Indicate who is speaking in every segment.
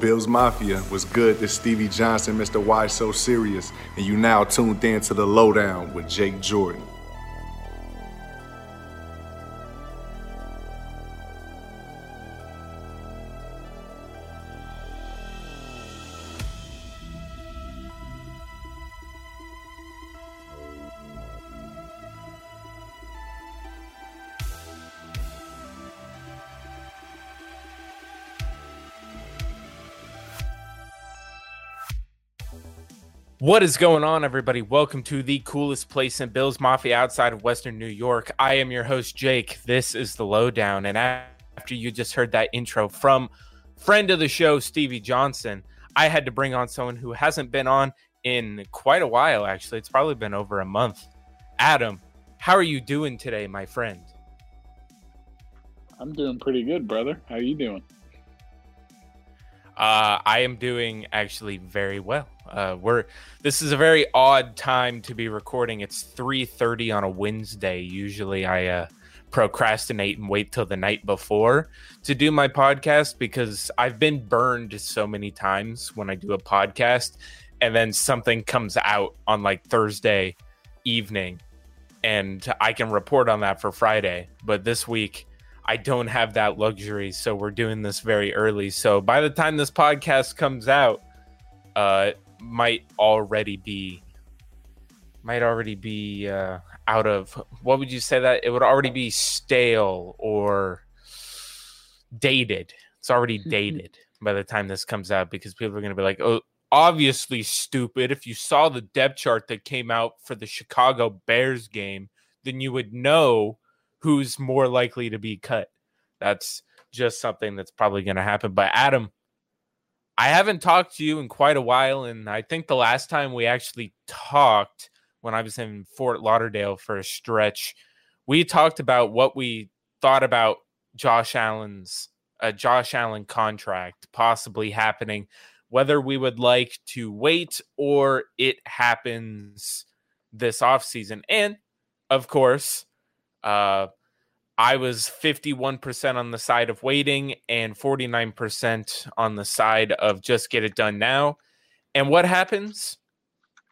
Speaker 1: Bills Mafia was good. This Stevie Johnson, Mr. Why So Serious, and you now tuned in to the Lowdown with Jake Jordan.
Speaker 2: What is going on, everybody? Welcome to the coolest place in Bills Mafia outside of Western New York. I am your host, Jake. This is the Lowdown. And after you just heard that intro from friend of the show, Stevie Johnson, I had to bring on someone who hasn't been on in quite a while, actually. It's probably been over a month. Adam, how are you doing today, my friend?
Speaker 3: I'm doing pretty good, brother. How are you doing?
Speaker 2: Uh, I am doing actually very well. Uh, we're this is a very odd time to be recording. It's three thirty on a Wednesday. Usually, I uh, procrastinate and wait till the night before to do my podcast because I've been burned so many times when I do a podcast, and then something comes out on like Thursday evening, and I can report on that for Friday. But this week. I don't have that luxury, so we're doing this very early. So by the time this podcast comes out, uh, might already be might already be uh, out of what would you say that it would already be stale or dated. It's already dated by the time this comes out because people are going to be like, "Oh, obviously stupid." If you saw the depth chart that came out for the Chicago Bears game, then you would know who's more likely to be cut. That's just something that's probably going to happen. But Adam, I haven't talked to you in quite a while, and I think the last time we actually talked when I was in Fort Lauderdale for a stretch, we talked about what we thought about Josh Allen's uh, Josh Allen contract possibly happening, whether we would like to wait or it happens this offseason. And of course, uh, I was 51% on the side of waiting and 49% on the side of just get it done now. And what happens?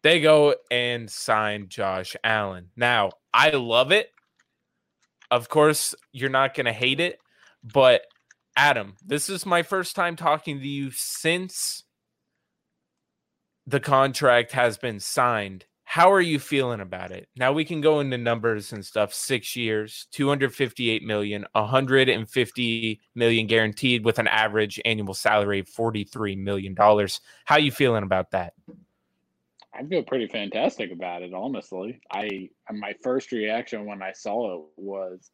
Speaker 2: They go and sign Josh Allen. Now, I love it. Of course, you're not going to hate it, but Adam, this is my first time talking to you since the contract has been signed how are you feeling about it? Now we can go into numbers and stuff. Six years, 258 million, 150 million guaranteed with an average annual salary of 43 million dollars. How are you feeling about that?
Speaker 3: I feel pretty fantastic about it, honestly. I my first reaction when I saw it was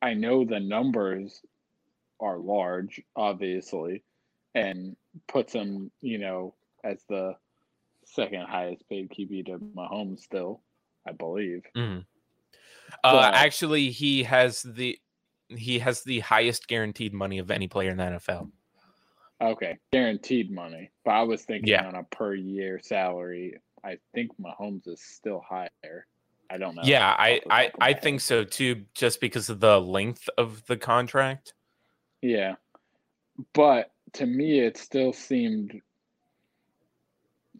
Speaker 3: I know the numbers are large, obviously, and puts them, you know, as the second highest paid QB to Mahomes still, I believe.
Speaker 2: Mm-hmm. Uh, actually, he has the he has the highest guaranteed money of any player in the NFL.
Speaker 3: Okay, guaranteed money. But I was thinking yeah. on a per year salary. I think Mahomes is still higher. I don't know.
Speaker 2: Yeah, I I, I think so too, just because of the length of the contract.
Speaker 3: Yeah, but to me, it still seemed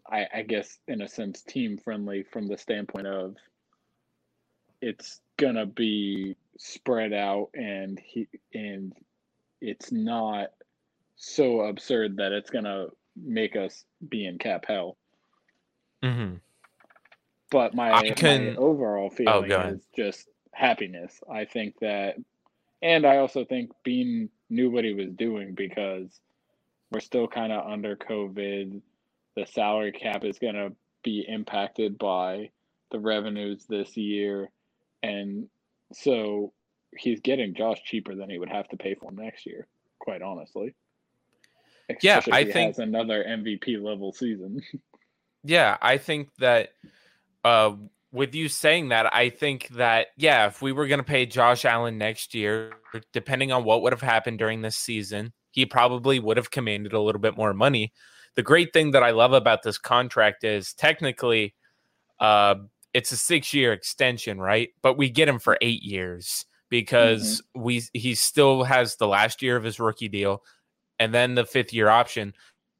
Speaker 3: I, I guess in a sense team friendly from the standpoint of it's gonna be spread out and he and it's not so absurd that it's gonna make us be in cap hell.
Speaker 2: Mm-hmm.
Speaker 3: But my, can... my overall oh, feeling oh, is just happiness. I think that, and I also think Beane knew what he was doing because we're still kind of under COVID the salary cap is going to be impacted by the revenues this year. And so he's getting Josh cheaper than he would have to pay for him next year, quite honestly.
Speaker 2: Especially yeah, I think that's
Speaker 3: another MVP level season.
Speaker 2: yeah, I think that uh, with you saying that, I think that yeah, if we were going to pay Josh Allen next year, depending on what would have happened during this season, he probably would have commanded a little bit more money the great thing that I love about this contract is technically uh, it's a six year extension, right? But we get him for eight years because mm-hmm. we he still has the last year of his rookie deal. and then the fifth year option.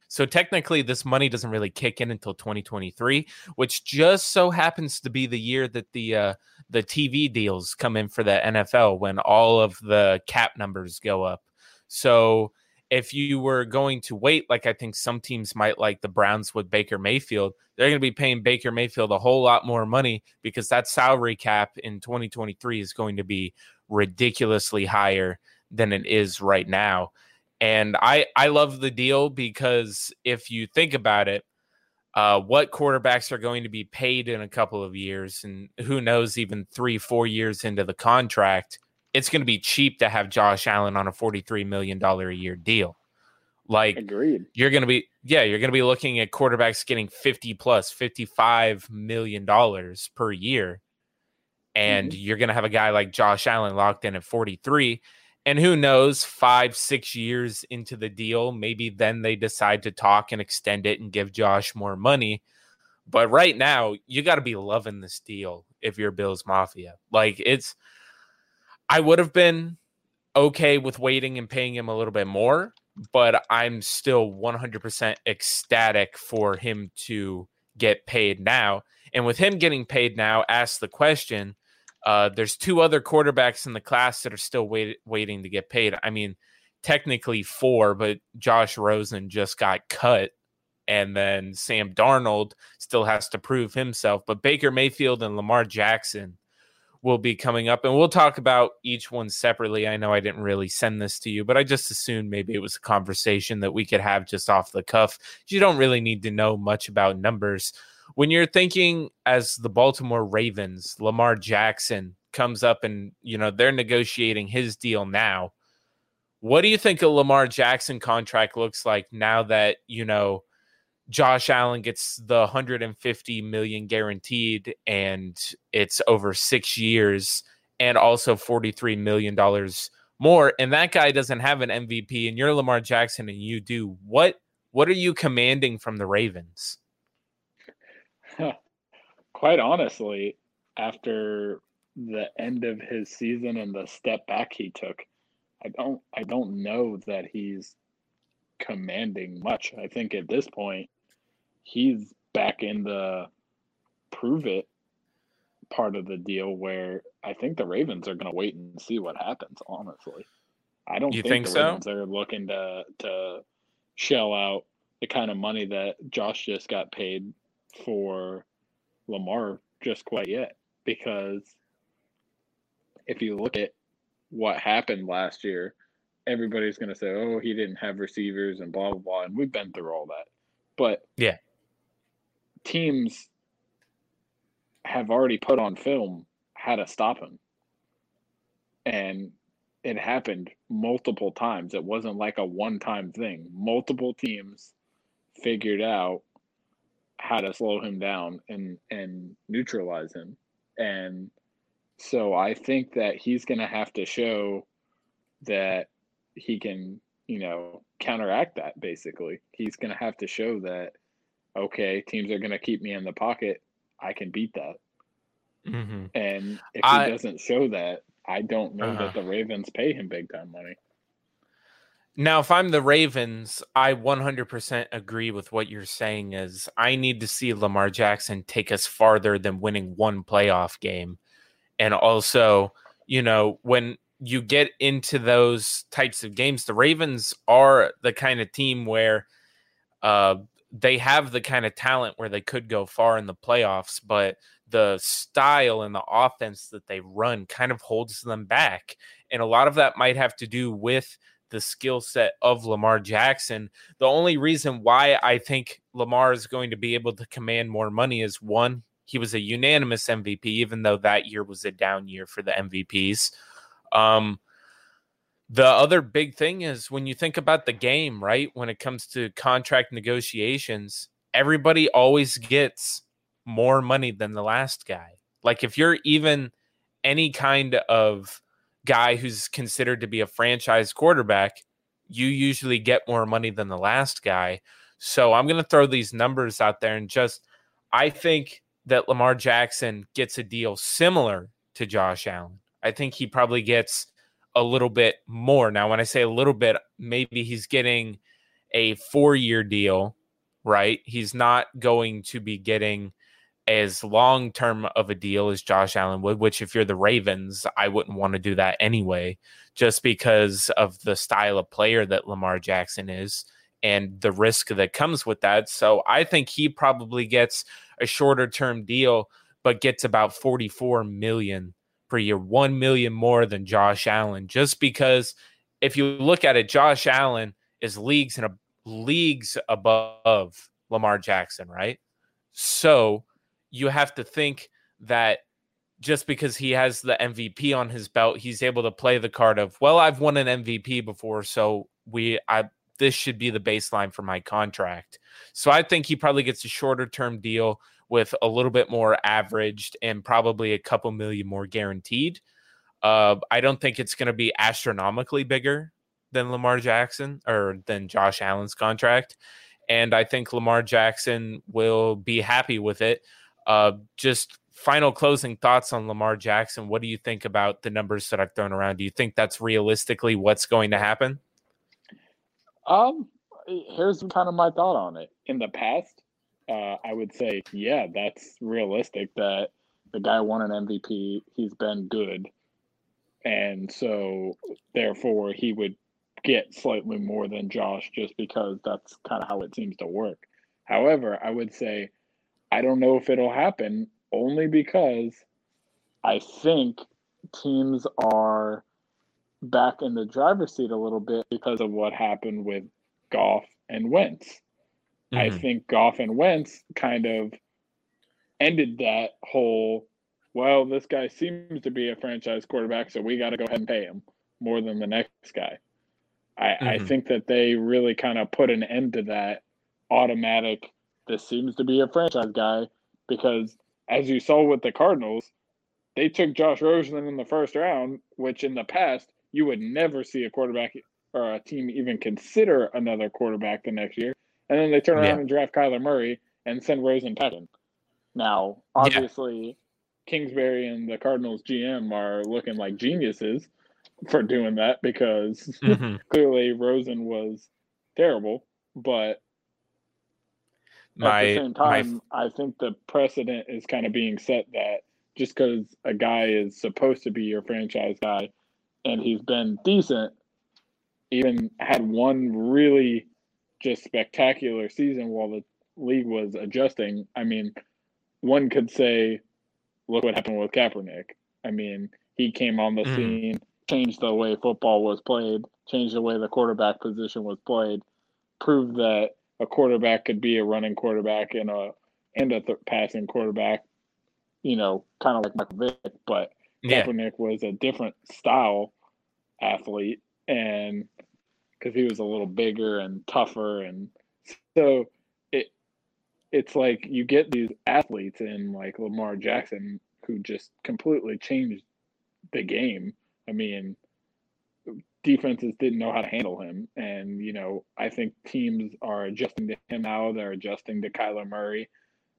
Speaker 2: So technically, this money doesn't really kick in until 2023, which just so happens to be the year that the uh, the TV deals come in for the NFL when all of the cap numbers go up. So if you were going to wait, like I think some teams might like the Browns with Baker Mayfield, they're going to be paying Baker Mayfield a whole lot more money because that salary cap in 2023 is going to be ridiculously higher than it is right now. And I I love the deal because if you think about it, uh, what quarterbacks are going to be paid in a couple of years, and who knows, even three, four years into the contract, it's going to be cheap to have Josh Allen on a $43 million a year deal. Like,
Speaker 3: agreed.
Speaker 2: You're going to be, yeah, you're going to be looking at quarterbacks getting 50 plus $55 million per year. And mm-hmm. you're going to have a guy like Josh Allen locked in at 43. And who knows, five, six years into the deal, maybe then they decide to talk and extend it and give Josh more money. But right now, you got to be loving this deal if you're Bills Mafia. Like, it's, I would have been okay with waiting and paying him a little bit more, but I'm still 100% ecstatic for him to get paid now. And with him getting paid now, ask the question. Uh, there's two other quarterbacks in the class that are still wait, waiting to get paid. I mean, technically four, but Josh Rosen just got cut. And then Sam Darnold still has to prove himself. But Baker Mayfield and Lamar Jackson will be coming up and we'll talk about each one separately. I know I didn't really send this to you, but I just assumed maybe it was a conversation that we could have just off the cuff. You don't really need to know much about numbers. When you're thinking as the Baltimore Ravens, Lamar Jackson comes up and, you know, they're negotiating his deal now. What do you think a Lamar Jackson contract looks like now that, you know, Josh Allen gets the 150 million guaranteed and it's over 6 years and also 43 million dollars more and that guy doesn't have an MVP and you're Lamar Jackson and you do what what are you commanding from the Ravens?
Speaker 3: Quite honestly, after the end of his season and the step back he took, I don't I don't know that he's commanding much. I think at this point he's back in the prove it part of the deal where I think the Ravens are going to wait and see what happens. Honestly, I don't
Speaker 2: you
Speaker 3: think,
Speaker 2: think
Speaker 3: the
Speaker 2: so?
Speaker 3: Ravens are looking to to shell out the kind of money that Josh just got paid for Lamar just quite yet. Because if you look at what happened last year, everybody's going to say, "Oh, he didn't have receivers and blah blah blah," and we've been through all that. But
Speaker 2: yeah,
Speaker 3: teams have already put on film how to stop him. And it happened multiple times. It wasn't like a one time thing. Multiple teams figured out how to slow him down and, and neutralize him. And so I think that he's going to have to show that he can, you know, counteract that basically. He's going to have to show that okay, teams are going to keep me in the pocket. I can beat that.
Speaker 2: Mm-hmm.
Speaker 3: And if I, he doesn't show that, I don't know uh-huh. that the Ravens pay him big time money.
Speaker 2: Now, if I'm the Ravens, I 100% agree with what you're saying. Is I need to see Lamar Jackson take us farther than winning one playoff game, and also, you know, when you get into those types of games, the Ravens are the kind of team where uh, they have the kind of talent where they could go far in the playoffs, but the style and the offense that they run kind of holds them back. And a lot of that might have to do with the skill set of Lamar Jackson. The only reason why I think Lamar is going to be able to command more money is one, he was a unanimous MVP, even though that year was a down year for the MVPs. Um, the other big thing is when you think about the game, right? When it comes to contract negotiations, everybody always gets more money than the last guy. Like if you're even any kind of guy who's considered to be a franchise quarterback, you usually get more money than the last guy. So I'm going to throw these numbers out there and just I think that Lamar Jackson gets a deal similar to Josh Allen. I think he probably gets a little bit more. Now, when I say a little bit, maybe he's getting a four year deal, right? He's not going to be getting as long term of a deal as Josh Allen would, which, if you're the Ravens, I wouldn't want to do that anyway, just because of the style of player that Lamar Jackson is and the risk that comes with that. So I think he probably gets a shorter term deal, but gets about 44 million per year, 1 million more than Josh Allen, just because if you look at it, Josh Allen is leagues and leagues above Lamar Jackson, right? So you have to think that just because he has the MVP on his belt, he's able to play the card of, well, I've won an MVP before, so we I this should be the baseline for my contract. So I think he probably gets a shorter term deal with a little bit more averaged and probably a couple million more guaranteed. Uh, I don't think it's going to be astronomically bigger than Lamar Jackson or than Josh Allen's contract. And I think Lamar Jackson will be happy with it. Uh, just final closing thoughts on Lamar Jackson. What do you think about the numbers that I've thrown around? Do you think that's realistically what's going to happen?
Speaker 3: Um, here's kind of my thought on it. In the past, uh, I would say, yeah, that's realistic. That the guy won an MVP. He's been good, and so therefore he would get slightly more than Josh just because that's kind of how it seems to work. However, I would say I don't know if it'll happen only because I think teams are back in the driver's seat a little bit because of what happened with Goff and Wentz. Mm-hmm. I think Goff and Wentz kind of ended that whole, well, this guy seems to be a franchise quarterback, so we got to go ahead and pay him more than the next guy. I, mm-hmm. I think that they really kind of put an end to that automatic this seems to be a franchise guy because as you saw with the Cardinals, they took Josh Rosen in the first round, which in the past you would never see a quarterback or a team even consider another quarterback the next year. And then they turn around yeah. and draft Kyler Murray and send Rosen packing. Now, obviously, yeah. Kingsbury and the Cardinals GM are looking like geniuses for doing that because mm-hmm. clearly Rosen was terrible. But my, At the same time, my... I think the precedent is kind of being set that just because a guy is supposed to be your franchise guy and he's been decent, even had one really just spectacular season while the league was adjusting. I mean, one could say, look what happened with Kaepernick. I mean, he came on the mm. scene, changed the way football was played, changed the way the quarterback position was played, proved that a quarterback could be a running quarterback and a and a th- passing quarterback. You know, kind of like Michael Vick, but yeah. Kaepernick was a different style athlete, and because he was a little bigger and tougher, and so it it's like you get these athletes in like Lamar Jackson who just completely changed the game. I mean, defenses didn't know how to handle him. And, you know, I think teams are adjusting to him now. They're adjusting to Kyler Murray.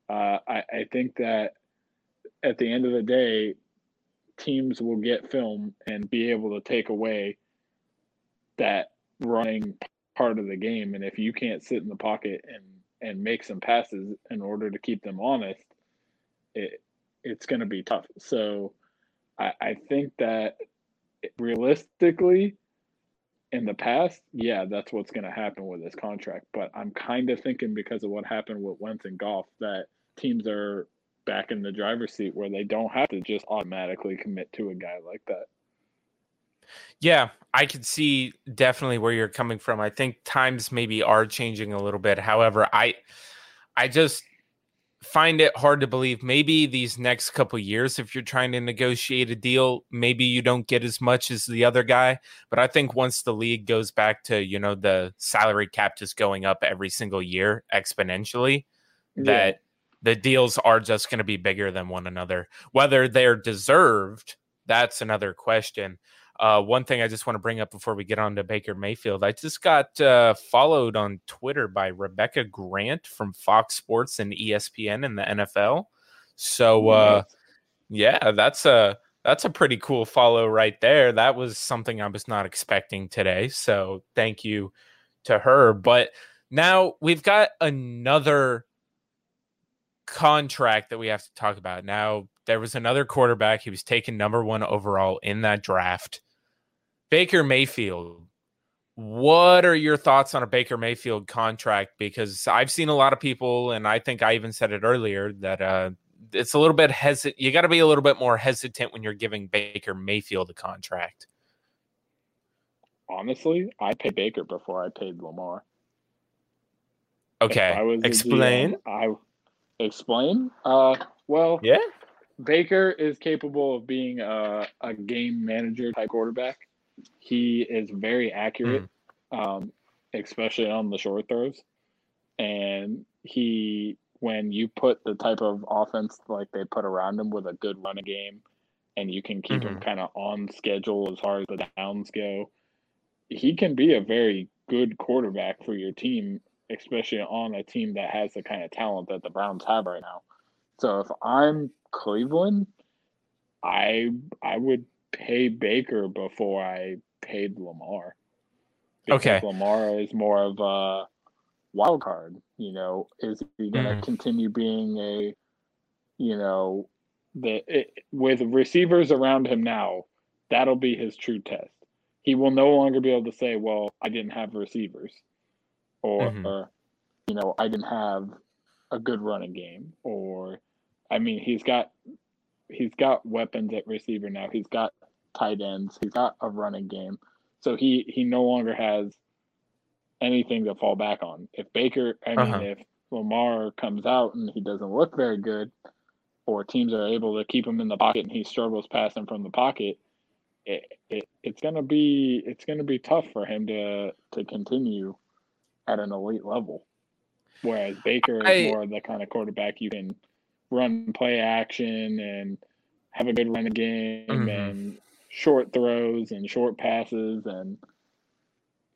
Speaker 3: Uh, I, I think that at the end of the day, teams will get film and be able to take away that running part of the game. And if you can't sit in the pocket and, and make some passes in order to keep them honest, it, it's going to be tough. So I, I think that realistically, in the past, yeah, that's what's going to happen with this contract. But I'm kind of thinking because of what happened with Wentz and Goff that teams are back in the driver's seat where they don't have to just automatically commit to a guy like that.
Speaker 2: Yeah, I could see definitely where you're coming from. I think times maybe are changing a little bit. However, I I just find it hard to believe maybe these next couple years if you're trying to negotiate a deal maybe you don't get as much as the other guy but i think once the league goes back to you know the salary cap just going up every single year exponentially yeah. that the deals are just going to be bigger than one another whether they're deserved that's another question uh, one thing I just want to bring up before we get on to Baker Mayfield, I just got uh, followed on Twitter by Rebecca Grant from Fox Sports and ESPN and the NFL. So, uh, yeah, that's a That's a pretty cool follow right there. That was something I was not expecting today. So thank you to her. But now we've got another contract that we have to talk about. Now, there was another quarterback. He was taken number one overall in that draft. Baker Mayfield. What are your thoughts on a Baker Mayfield contract? Because I've seen a lot of people, and I think I even said it earlier, that uh, it's a little bit hesitant. You got to be a little bit more hesitant when you're giving Baker Mayfield a contract.
Speaker 3: Honestly, I pay Baker before I paid Lamar.
Speaker 2: Okay, i explain.
Speaker 3: GM, I explain. Uh, well,
Speaker 2: yeah,
Speaker 3: Baker is capable of being a, a game manager type quarterback. He is very accurate, mm. um, especially on the short throws, and he when you put the type of offense like they put around him with a good running game and you can keep mm-hmm. him kind of on schedule as far as the downs go, he can be a very good quarterback for your team, especially on a team that has the kind of talent that the Browns have right now. So if I'm Cleveland, I I would pay Baker before I paid Lamar.
Speaker 2: okay.
Speaker 3: Lamar is more of a wild card. You know, is he going to mm. continue being a, you know, the it, with receivers around him now? That'll be his true test. He will no longer be able to say, "Well, I didn't have receivers," or, mm-hmm. or you know, I didn't have a good running game, or I mean, he's got he's got weapons at receiver now. He's got tight ends. He's got a running game. So he he no longer has anything to fall back on. If Baker, I mean, uh-huh. if Lamar comes out and he doesn't look very good, or teams are able to keep him in the pocket and he struggles passing from the pocket, it, it it's gonna be it's gonna be tough for him to to continue at an elite level. Whereas Baker is more the kind of quarterback you can run play action and have a good running game mm-hmm. and short throws and short passes and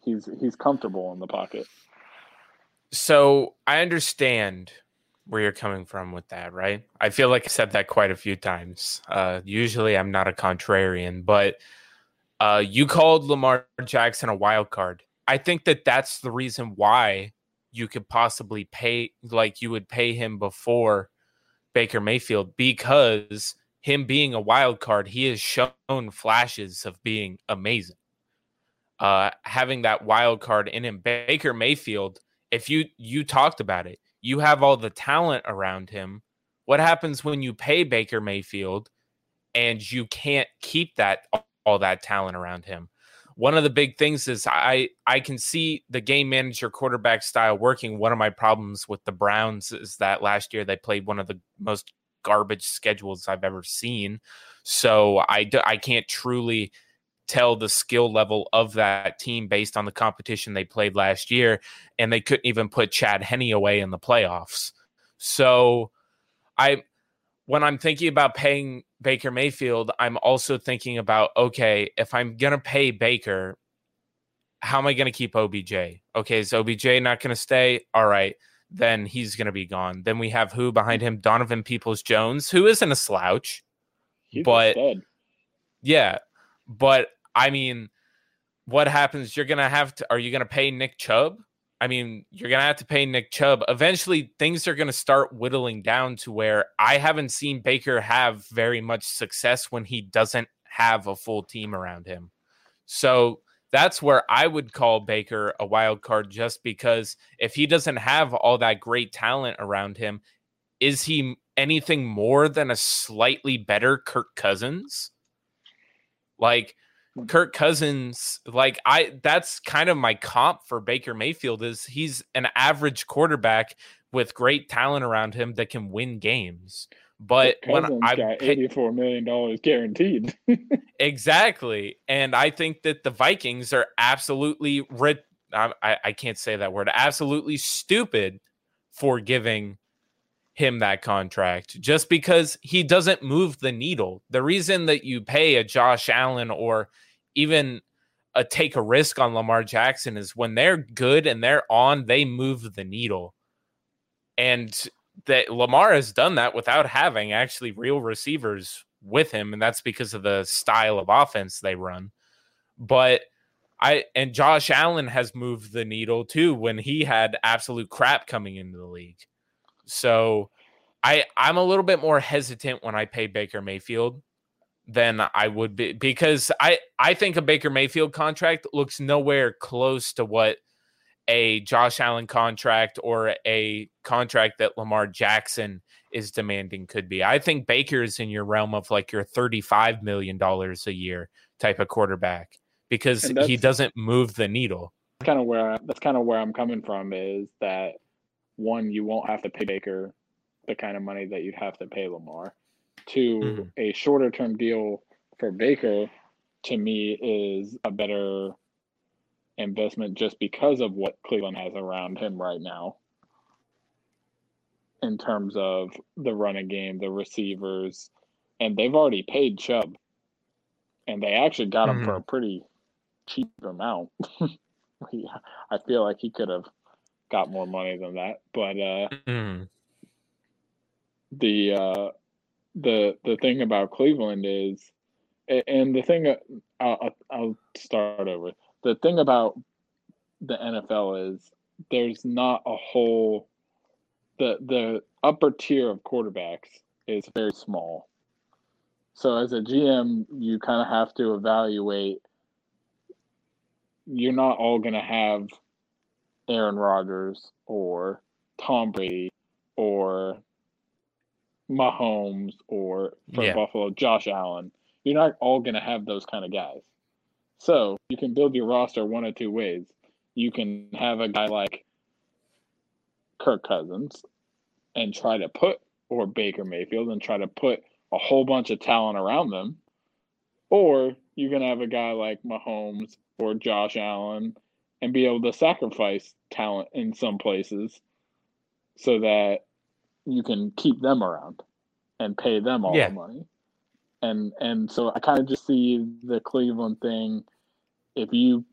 Speaker 3: he's he's comfortable in the pocket.
Speaker 2: So I understand where you're coming from with that, right? I feel like I said that quite a few times. Uh, usually I'm not a contrarian, but uh, you called Lamar Jackson a wild card. I think that that's the reason why you could possibly pay, like you would pay him before Baker Mayfield, because him being a wild card, he has shown flashes of being amazing uh, having that wild card in him. Baker Mayfield, if you you talked about it, you have all the talent around him. What happens when you pay Baker Mayfield and you can't keep that all that talent around him? One of the big things is I I can see the game manager quarterback style working. One of my problems with the Browns is that last year they played one of the most garbage schedules I've ever seen. So I I can't truly tell the skill level of that team based on the competition they played last year, and they couldn't even put Chad Henne away in the playoffs. So, I when I'm thinking about paying Baker Mayfield, I'm also thinking about okay, if I'm gonna pay Baker, how am I gonna keep OBJ? Okay, is OBJ not gonna stay? All right, then he's gonna be gone. Then we have who behind him? Donovan Peoples Jones, who isn't a slouch,
Speaker 3: he's
Speaker 2: but yeah, but I mean, what happens? You're gonna have to. Are you gonna pay Nick Chubb? I mean, you're gonna have to pay Nick Chubb. Eventually, things are gonna start whittling down to where I haven't seen Baker have very much success when he doesn't have a full team around him. So that's where I would call Baker a wild card just because if he doesn't have all that great talent around him, is he anything more than a slightly better Kirk Cousins? Like hmm. Kirk Cousins, like I that's kind of my comp for Baker Mayfield is he's an average quarterback with great talent around him that can win games. But when I
Speaker 3: got eighty-four million dollars guaranteed,
Speaker 2: exactly, and I think that the Vikings are absolutely rit- I, I can't say that word absolutely stupid for giving him that contract just because he doesn't move the needle. The reason that you pay a Josh Allen or even a take a risk on Lamar Jackson is when they're good and they're on, they move the needle. And that Lamar has done that without having actually real receivers with him, and that's because of the style of offense they run. But I and Josh Allen has moved the needle too when he had absolute crap coming into the league. So I I'm a little bit more hesitant when I pay Baker Mayfield than I would be because I I think a Baker Mayfield contract looks nowhere close to what a Josh Allen contract or a contract that Lamar Jackson is demanding could be. I think Baker's in your realm of like your $35 million a year type of quarterback because he doesn't move the needle.
Speaker 3: That's kind of where I, that's kind of where I'm coming from is that one, you won't have to pay Baker the kind of money that you'd have to pay Lamar. 2 mm-hmm. a shorter term deal for Baker to me is a better investment just because of what Cleveland has around him right now in terms of the running game, the receivers, and they've already paid Chubb, and they actually got him mm-hmm. for a pretty cheap amount. I feel like he could have got more money than that, but uh, mm-hmm. the uh, the the thing about Cleveland is, and the thing I'll, I'll start over. The thing about the NFL is there's not a whole the the upper tier of quarterbacks is very small. So as a GM, you kind of have to evaluate. You're not all going to have Aaron Rodgers or Tom Brady or Mahomes or for yeah. Buffalo, Josh Allen. You're not all going to have those kind of guys. So you can build your roster one of two ways. You can have a guy like Kirk Cousins and try to put, or Baker Mayfield and try to put a whole bunch of talent around them. Or you can have a guy like Mahomes or Josh Allen and be able to sacrifice talent in some places so that you can keep them around and pay them all yeah. the money. And and so I kind of just see the Cleveland thing. If you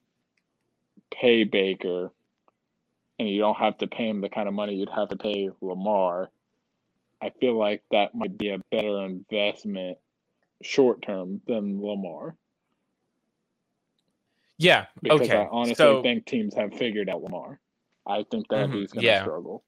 Speaker 3: pay Baker and you don't have to pay him the kind of money you'd have to pay Lamar, I feel like that might be a better investment short term than Lamar.
Speaker 2: Yeah.
Speaker 3: Because
Speaker 2: okay.
Speaker 3: I honestly so, think teams have figured out Lamar. I think that mm-hmm, he's going to yeah. struggle.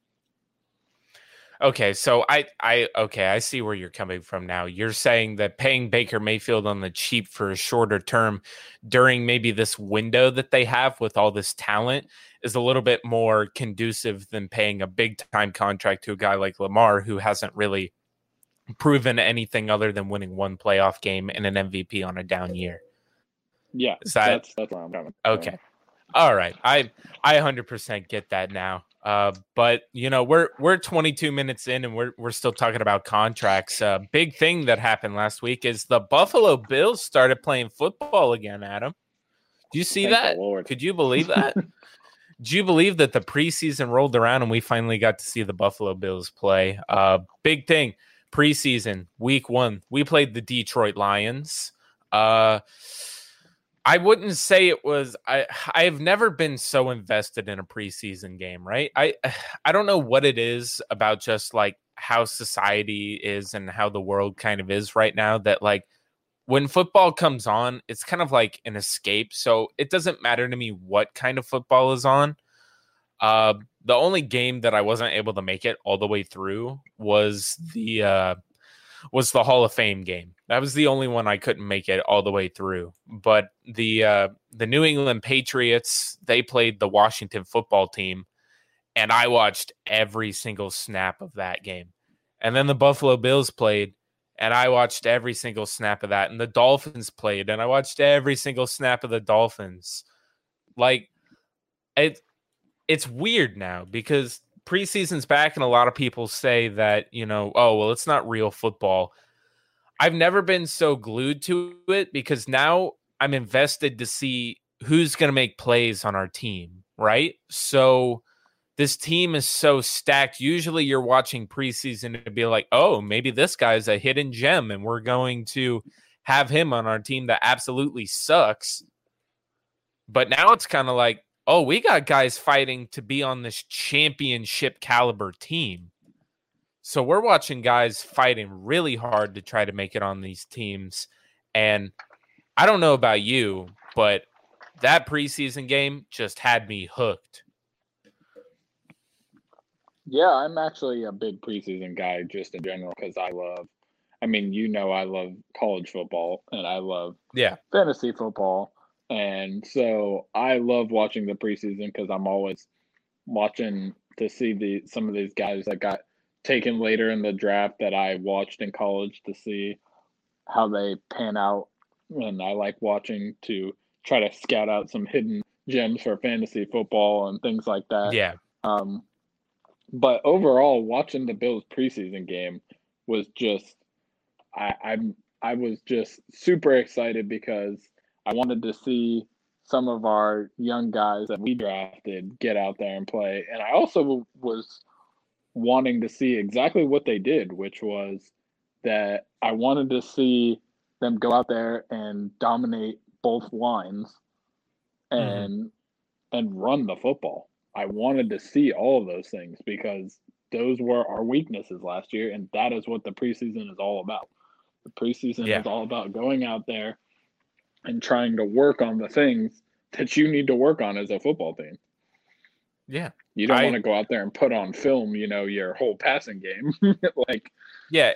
Speaker 2: Okay, so I I okay, I see where you're coming from now. You're saying that paying Baker Mayfield on the cheap for a shorter term during maybe this window that they have with all this talent is a little bit more conducive than paying a big time contract to a guy like Lamar who hasn't really proven anything other than winning one playoff game and an MVP on a down year.
Speaker 3: Yeah, is that, that's that's where I'm coming.
Speaker 2: Okay. All right. I I 100% get that now. Uh, but you know, we're we're 22 minutes in and we're we're still talking about contracts. Uh, big thing that happened last week is the Buffalo Bills started playing football again. Adam, do you see Thank that? Could you believe that? do you believe that the preseason rolled around and we finally got to see the Buffalo Bills play? Uh, big thing preseason week one, we played the Detroit Lions. Uh, I wouldn't say it was I I've never been so invested in a preseason game, right? I I don't know what it is about just like how society is and how the world kind of is right now that like when football comes on, it's kind of like an escape. So it doesn't matter to me what kind of football is on. Uh the only game that I wasn't able to make it all the way through was the uh was the Hall of Fame game. That was the only one I couldn't make it all the way through. But the uh, the New England Patriots they played the Washington football team, and I watched every single snap of that game. And then the Buffalo Bills played, and I watched every single snap of that. And the Dolphins played, and I watched every single snap of the Dolphins. Like it, it's weird now because preseason's back, and a lot of people say that, you know, oh, well, it's not real football. I've never been so glued to it because now I'm invested to see who's going to make plays on our team, right? So this team is so stacked. Usually you're watching preseason to be like, oh, maybe this guy's a hidden gem and we're going to have him on our team that absolutely sucks. But now it's kind of like, oh, we got guys fighting to be on this championship caliber team. So we're watching guys fighting really hard to try to make it on these teams. And I don't know about you, but that preseason game just had me hooked.
Speaker 3: Yeah, I'm actually a big preseason guy just in general because I love. I mean, you know, I love college football and I love
Speaker 2: yeah
Speaker 3: fantasy football, and so I love watching the preseason because I'm always watching to see the some of these guys that got taken later in the draft that I watched in college to see how they pan out, and I like watching to try to scout out some hidden gems for fantasy football and things like that.
Speaker 2: Yeah.
Speaker 3: Um, but overall, watching the Bills preseason game was just I I'm I was just super excited because I wanted to see some of our young guys that we drafted get out there and play, and I also was wanting to see exactly what they did, which was that I wanted to see them go out there and dominate both lines mm-hmm. and mm-hmm. and run the football. I wanted to see all of those things because those were our weaknesses last year, and that is what the preseason is all about. The preseason yeah. is all about going out there and trying to work on the things that you need to work on as a football team.
Speaker 2: Yeah.
Speaker 3: You don't I, want to go out there and put on film, you know, your whole passing game. like
Speaker 2: Yeah.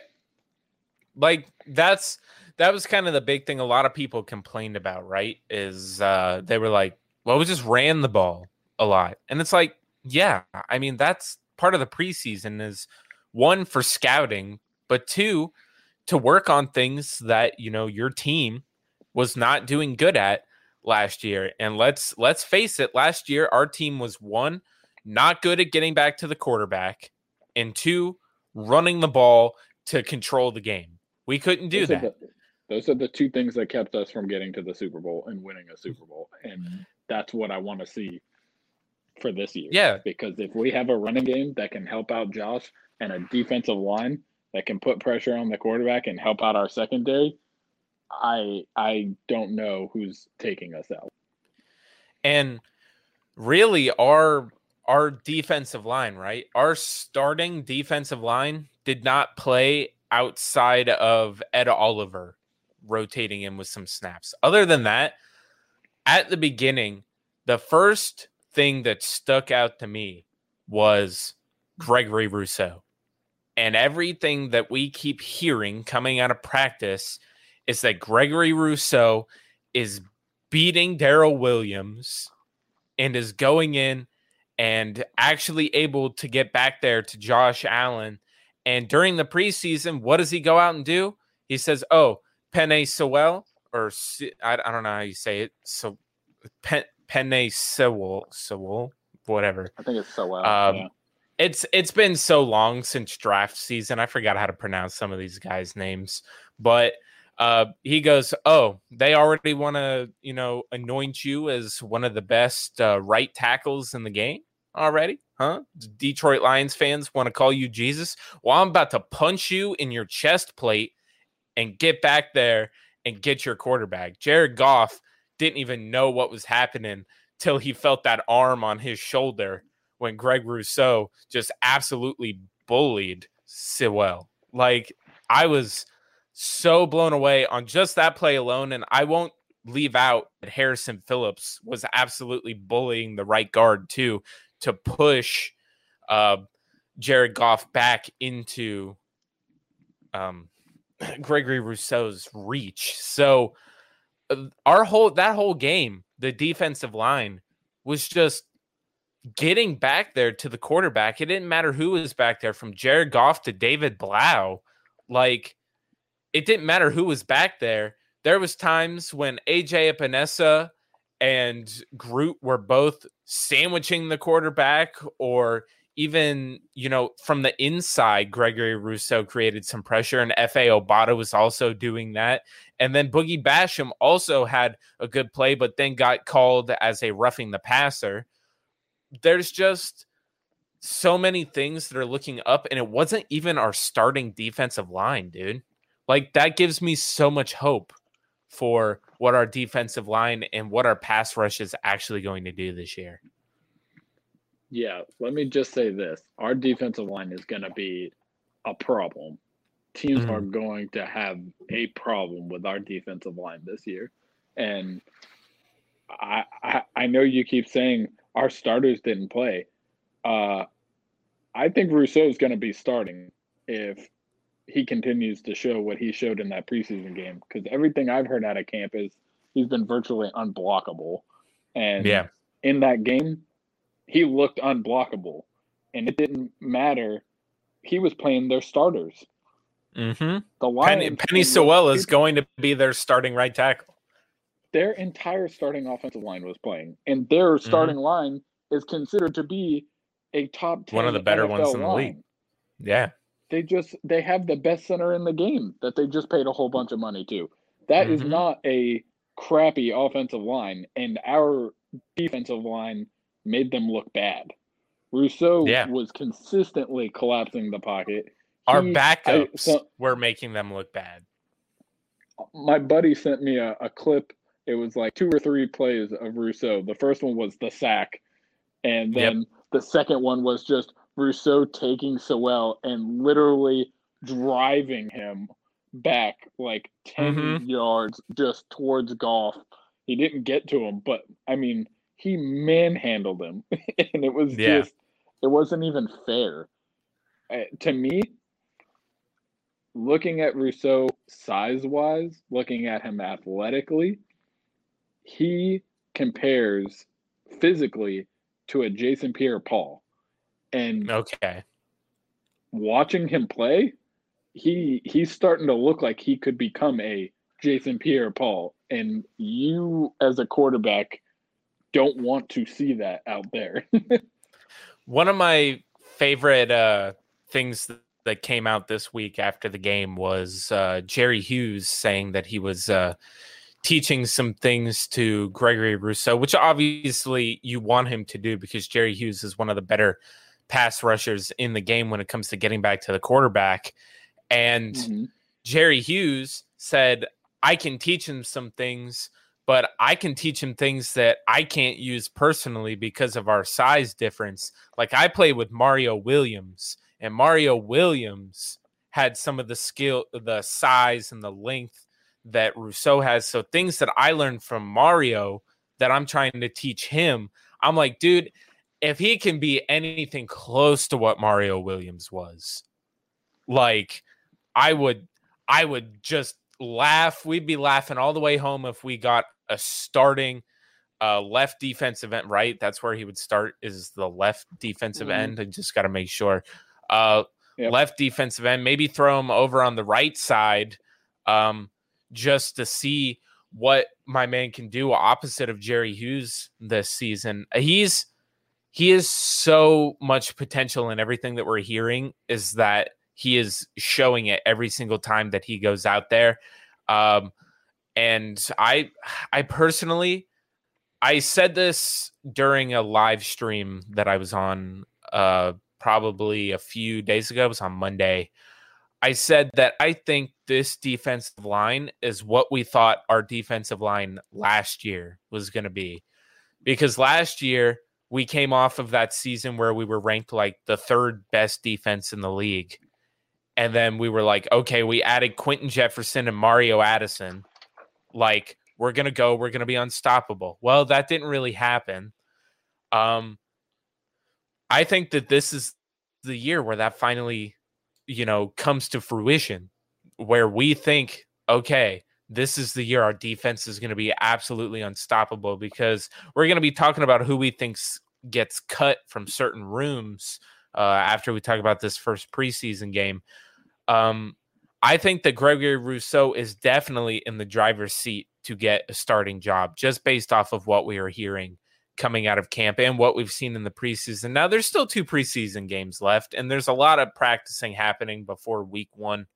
Speaker 2: Like that's that was kind of the big thing a lot of people complained about, right? Is uh they were like, well, we just ran the ball a lot. And it's like, yeah, I mean, that's part of the preseason is one for scouting, but two to work on things that, you know, your team was not doing good at last year. And let's let's face it, last year our team was one not good at getting back to the quarterback and two running the ball to control the game. We couldn't do those that.
Speaker 3: Are the, those are the two things that kept us from getting to the Super Bowl and winning a Super Bowl. And that's what I want to see for this year.
Speaker 2: Yeah.
Speaker 3: Because if we have a running game that can help out Josh and a defensive line that can put pressure on the quarterback and help out our secondary, I I don't know who's taking us out.
Speaker 2: And really our our defensive line, right? Our starting defensive line did not play outside of Ed Oliver rotating in with some snaps. Other than that, at the beginning, the first thing that stuck out to me was Gregory Rousseau. And everything that we keep hearing coming out of practice is that Gregory Rousseau is beating Daryl Williams and is going in and actually able to get back there to Josh Allen. And during the preseason, what does he go out and do? He says, Oh, Penei Sewell, or I, I don't know how you say it. So, Pen, Penei Sewell, Sewell, whatever.
Speaker 3: I think it's Sewell.
Speaker 2: Um, yeah. It's it's been so long since draft season. I forgot how to pronounce some of these guys' names, but uh, he goes, "Oh, they already want to, you know, anoint you as one of the best uh, right tackles in the game already, huh? Detroit Lions fans want to call you Jesus. Well, I'm about to punch you in your chest plate and get back there and get your quarterback." Jared Goff didn't even know what was happening till he felt that arm on his shoulder when Greg Rousseau just absolutely bullied Sewell. Like I was so blown away on just that play alone. And I won't leave out that Harrison Phillips was absolutely bullying the right guard too to push uh, Jared Goff back into um, Gregory Rousseau's reach. So uh, our whole that whole game, the defensive line was just getting back there to the quarterback. It didn't matter who was back there, from Jared Goff to David Blough. Like it didn't matter who was back there. There was times when AJ Epenesa and Groot were both sandwiching the quarterback or even, you know, from the inside, Gregory Rousseau created some pressure and Efe Obada was also doing that. And then Boogie Basham also had a good play, but then got called as a roughing the passer. There's just so many things that are looking up, and it wasn't even our starting defensive line, dude. Like that gives me so much hope for what our defensive line and what our pass rush is actually going to do this year.
Speaker 3: Yeah, let me just say this. Our defensive line is going to be a problem. Teams mm-hmm. are going to have a problem with our defensive line this year. And I, I, I know you keep saying our starters didn't play. Uh, I think Rousseau is going to be starting if he continues to show what he showed in that preseason game. Because everything I've heard out of camp is he's been virtually unblockable. And yeah. in that game, he looked unblockable. And it didn't matter. He was playing their starters.
Speaker 2: Mm-hmm. The line Penei, Penei Sewell is going to be their starting right tackle.
Speaker 3: Their entire starting offensive line was playing, and their mm-hmm. starting mm-hmm. line is considered to be a top 10
Speaker 2: one of the better NFL ones in the league. Yeah.
Speaker 3: They just they have the best center in the game that they just paid a whole bunch of money to. That mm-hmm. is not a crappy offensive line and our defensive line made them look bad. Rousseau yeah. was consistently collapsing the pocket.
Speaker 2: Our he, backups I, so, were making them look bad.
Speaker 3: My buddy sent me a, a clip. It was like two or three plays of Rousseau. The first one was the sack, and then yep. the second one was just Rousseau taking Sewell and literally driving him back like 10 mm-hmm. yards just towards Goff. He didn't get to him, but I mean, he manhandled him. and it was yeah. just, it wasn't even fair. Uh, to me, looking at Rousseau size wise, looking at him athletically, he compares physically to a Jason Pierre Paul. And
Speaker 2: okay,
Speaker 3: watching him play, he he's starting to look like he could become a Jason Pierre-Paul, and you as a quarterback don't want to see that out there.
Speaker 2: One of my favorite uh, things that came out this week after the game was uh, Jerry Hughes saying that he was uh, teaching some things to Gregory Rousseau, which obviously you want him to do because Jerry Hughes is one of the better pass rushers in the game when it comes to getting back to the quarterback. And mm-hmm. Jerry Hughes said, I can teach him some things, but I can teach him things that I can't use personally because of our size difference. Like I play with Mario Williams, and Mario Williams had some of the skill, the size, and the length that Rousseau has. So things that I learned from Mario that I'm trying to teach him, I'm like, dude, if he can be anything close to what Mario Williams was, like I would I would just laugh. We'd be laughing all the way home if we got a starting uh, left defensive end, right? That's where he would start is the left defensive mm-hmm. end. I just got to make sure. Uh, yep. Left defensive end, maybe throw him over on the right side um, just to see what my man can do opposite of Jerry Hughes this season. He's he is so much potential in everything that we're hearing is that he is showing it every single time that he goes out there. Um, and I, I personally, I said this during a live stream that I was on, uh, probably a few days ago. It was on Monday. I said that I think this defensive line is what we thought our defensive line last year was going to be. Because last year we came off of that season where we were ranked like the third best defense in the league. And then we were like, okay, we added Quinton Jefferson and Mario Addison. Like, we're going to go, we're going to be unstoppable. Well, that didn't really happen. Um, I think that this is the year where that finally, you know, comes to fruition, where we think, okay, this is the year our defense is going to be absolutely unstoppable because we're going to be talking about who we think gets cut from certain rooms uh, after we talk about this first preseason game. Um, I think that Gregory Rousseau is definitely in the driver's seat to get a starting job just based off of what we are hearing coming out of camp and what we've seen in the preseason. Now, there's still two preseason games left, and there's a lot of practicing happening before week one,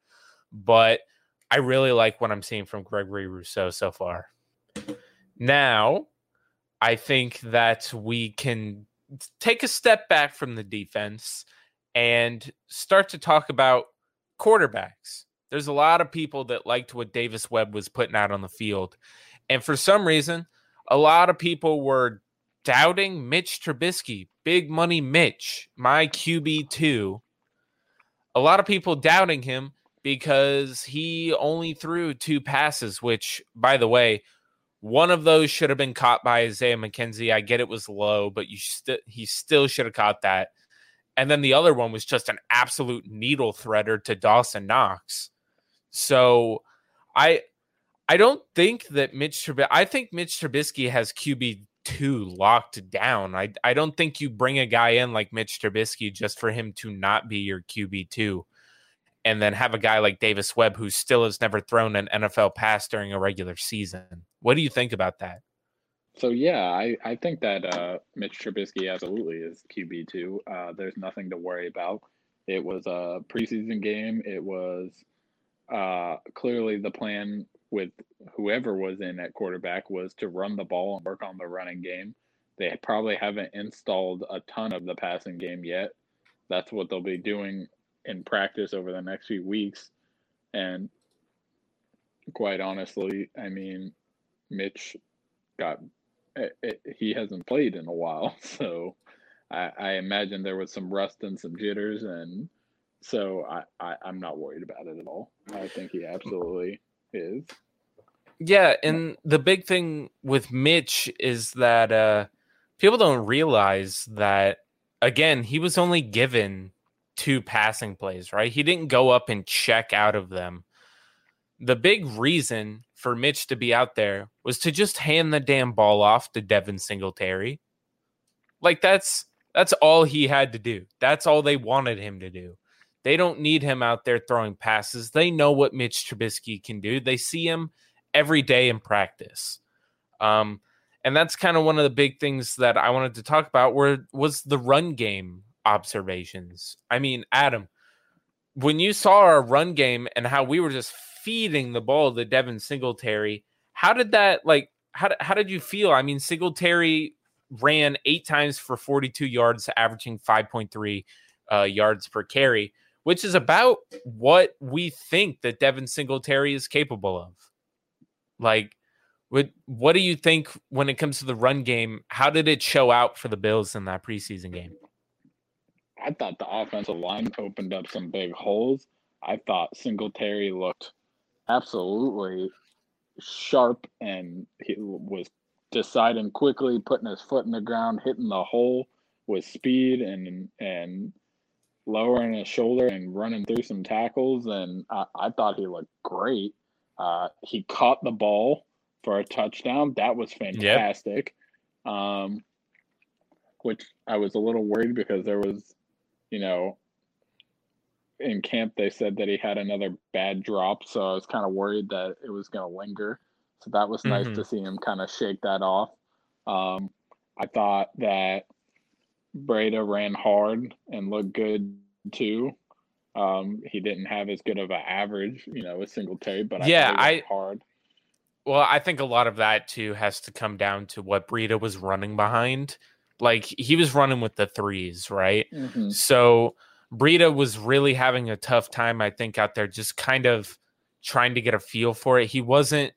Speaker 2: but I really like what I'm seeing from Gregory Rousseau so far. Now, I think that we can take a step back from the defense and start to talk about quarterbacks. There's a lot of people that liked what Davis Webb was putting out on the field. And for some reason, a lot of people were doubting Mitch Trubisky, big money Mitch, my QB2. a lot of people doubting him because he only threw two passes, which, by the way, one of those should have been caught by Isaiah McKenzie. I get it was low, but you still he still should have caught that. And then the other one was just an absolute needle threader to Dawson Knox. So I I don't think that Mitch Trubisky I think Mitch Trubisky has QB two locked down. I I don't think you bring a guy in like Mitch Trubisky just for him to not be your QB two and then have a guy like Davis Webb who still has never thrown an NFL pass during a regular season. What do you think about that?
Speaker 3: So yeah, I, I think that uh, Mitch Trubisky absolutely is QB two. Uh, there's nothing to worry about. It was a preseason game. It was uh, clearly the plan with whoever was in at quarterback was to run the ball and work on the running game. They probably haven't installed a ton of the passing game yet. That's what they'll be doing in practice over the next few weeks. And quite honestly, I mean, Mitch got it, eh, it, eh, he hasn't played in a while, so I, I, imagine there was some rust and some jitters, and so I, I I'm not worried about it at all. I think he absolutely is.
Speaker 2: Yeah, and the big thing with Mitch is that uh, people don't realize that again he was only given two passing plays, right? He didn't go up and check out of them. The big reason for Mitch to be out there was to just hand the damn ball off to Devin Singletary. Like that's that's all he had to do. That's all they wanted him to do. They don't need him out there throwing passes. They know what Mitch Trubisky can do. They see him every day in practice. Um, and that's kind of one of the big things that I wanted to talk about where was the run game observations. I mean, Adam, when you saw our run game and how we were just feeding the ball to Devin Singletary, how did that like how, how did you feel? I mean, Singletary ran eight times for 42 yards, averaging 5.3 uh, yards per carry, which is about what we think that Devin Singletary is capable of. Like, what what do you think when it comes to the run game? How did it show out for the Bills in that preseason game?
Speaker 3: I thought the offensive line opened up some big holes. I thought Singletary looked absolutely sharp and he was deciding quickly, putting his foot in the ground, hitting the hole with speed and and lowering his shoulder and running through some tackles. And I, I thought he looked great. Uh, he caught the ball for a touchdown. That was fantastic. Yep. Um, which I was a little worried because there was you know, in camp they said that he had another bad drop, so I was kind of worried that it was going to linger. So that was nice mm-hmm. to see him kind of shake that off. Um, I thought that Breida ran hard and looked good too. Um, he didn't have as good of an average, you know, with Singletary, but I
Speaker 2: yeah,
Speaker 3: I hard.
Speaker 2: Well, I think a lot of that too has to come down to what Breida was running behind. Like he was running with the threes, right? Mm-hmm. So Breida was really having a tough time, I think, out there, just kind of trying to get a feel for it. He wasn't,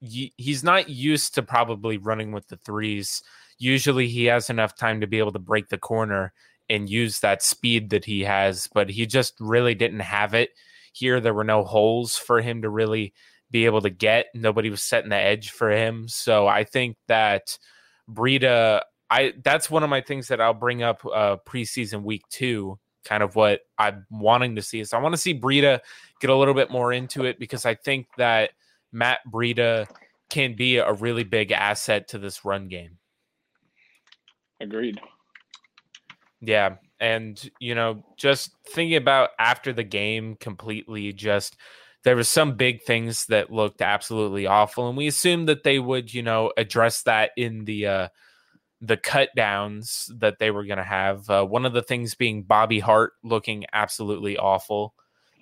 Speaker 2: he's not used to probably running with the threes. Usually he has enough time to be able to break the corner and use that speed that he has, but he just really didn't have it here. There were no holes for him to really be able to get. Nobody was setting the edge for him. So I think that Breida I that's one of my things that I'll bring up uh preseason week two, kind of what I'm wanting to see. is I want to see Breida get a little bit more into it because I think that Matt Breida can be a really big asset to this run game.
Speaker 3: Agreed.
Speaker 2: Yeah. And, you know, just thinking about after the game completely, just there was some big things that looked absolutely awful. And we assumed that they would, you know, address that in the uh the cut downs that they were going to have. Uh, one of the things being Bobby Hart looking absolutely awful,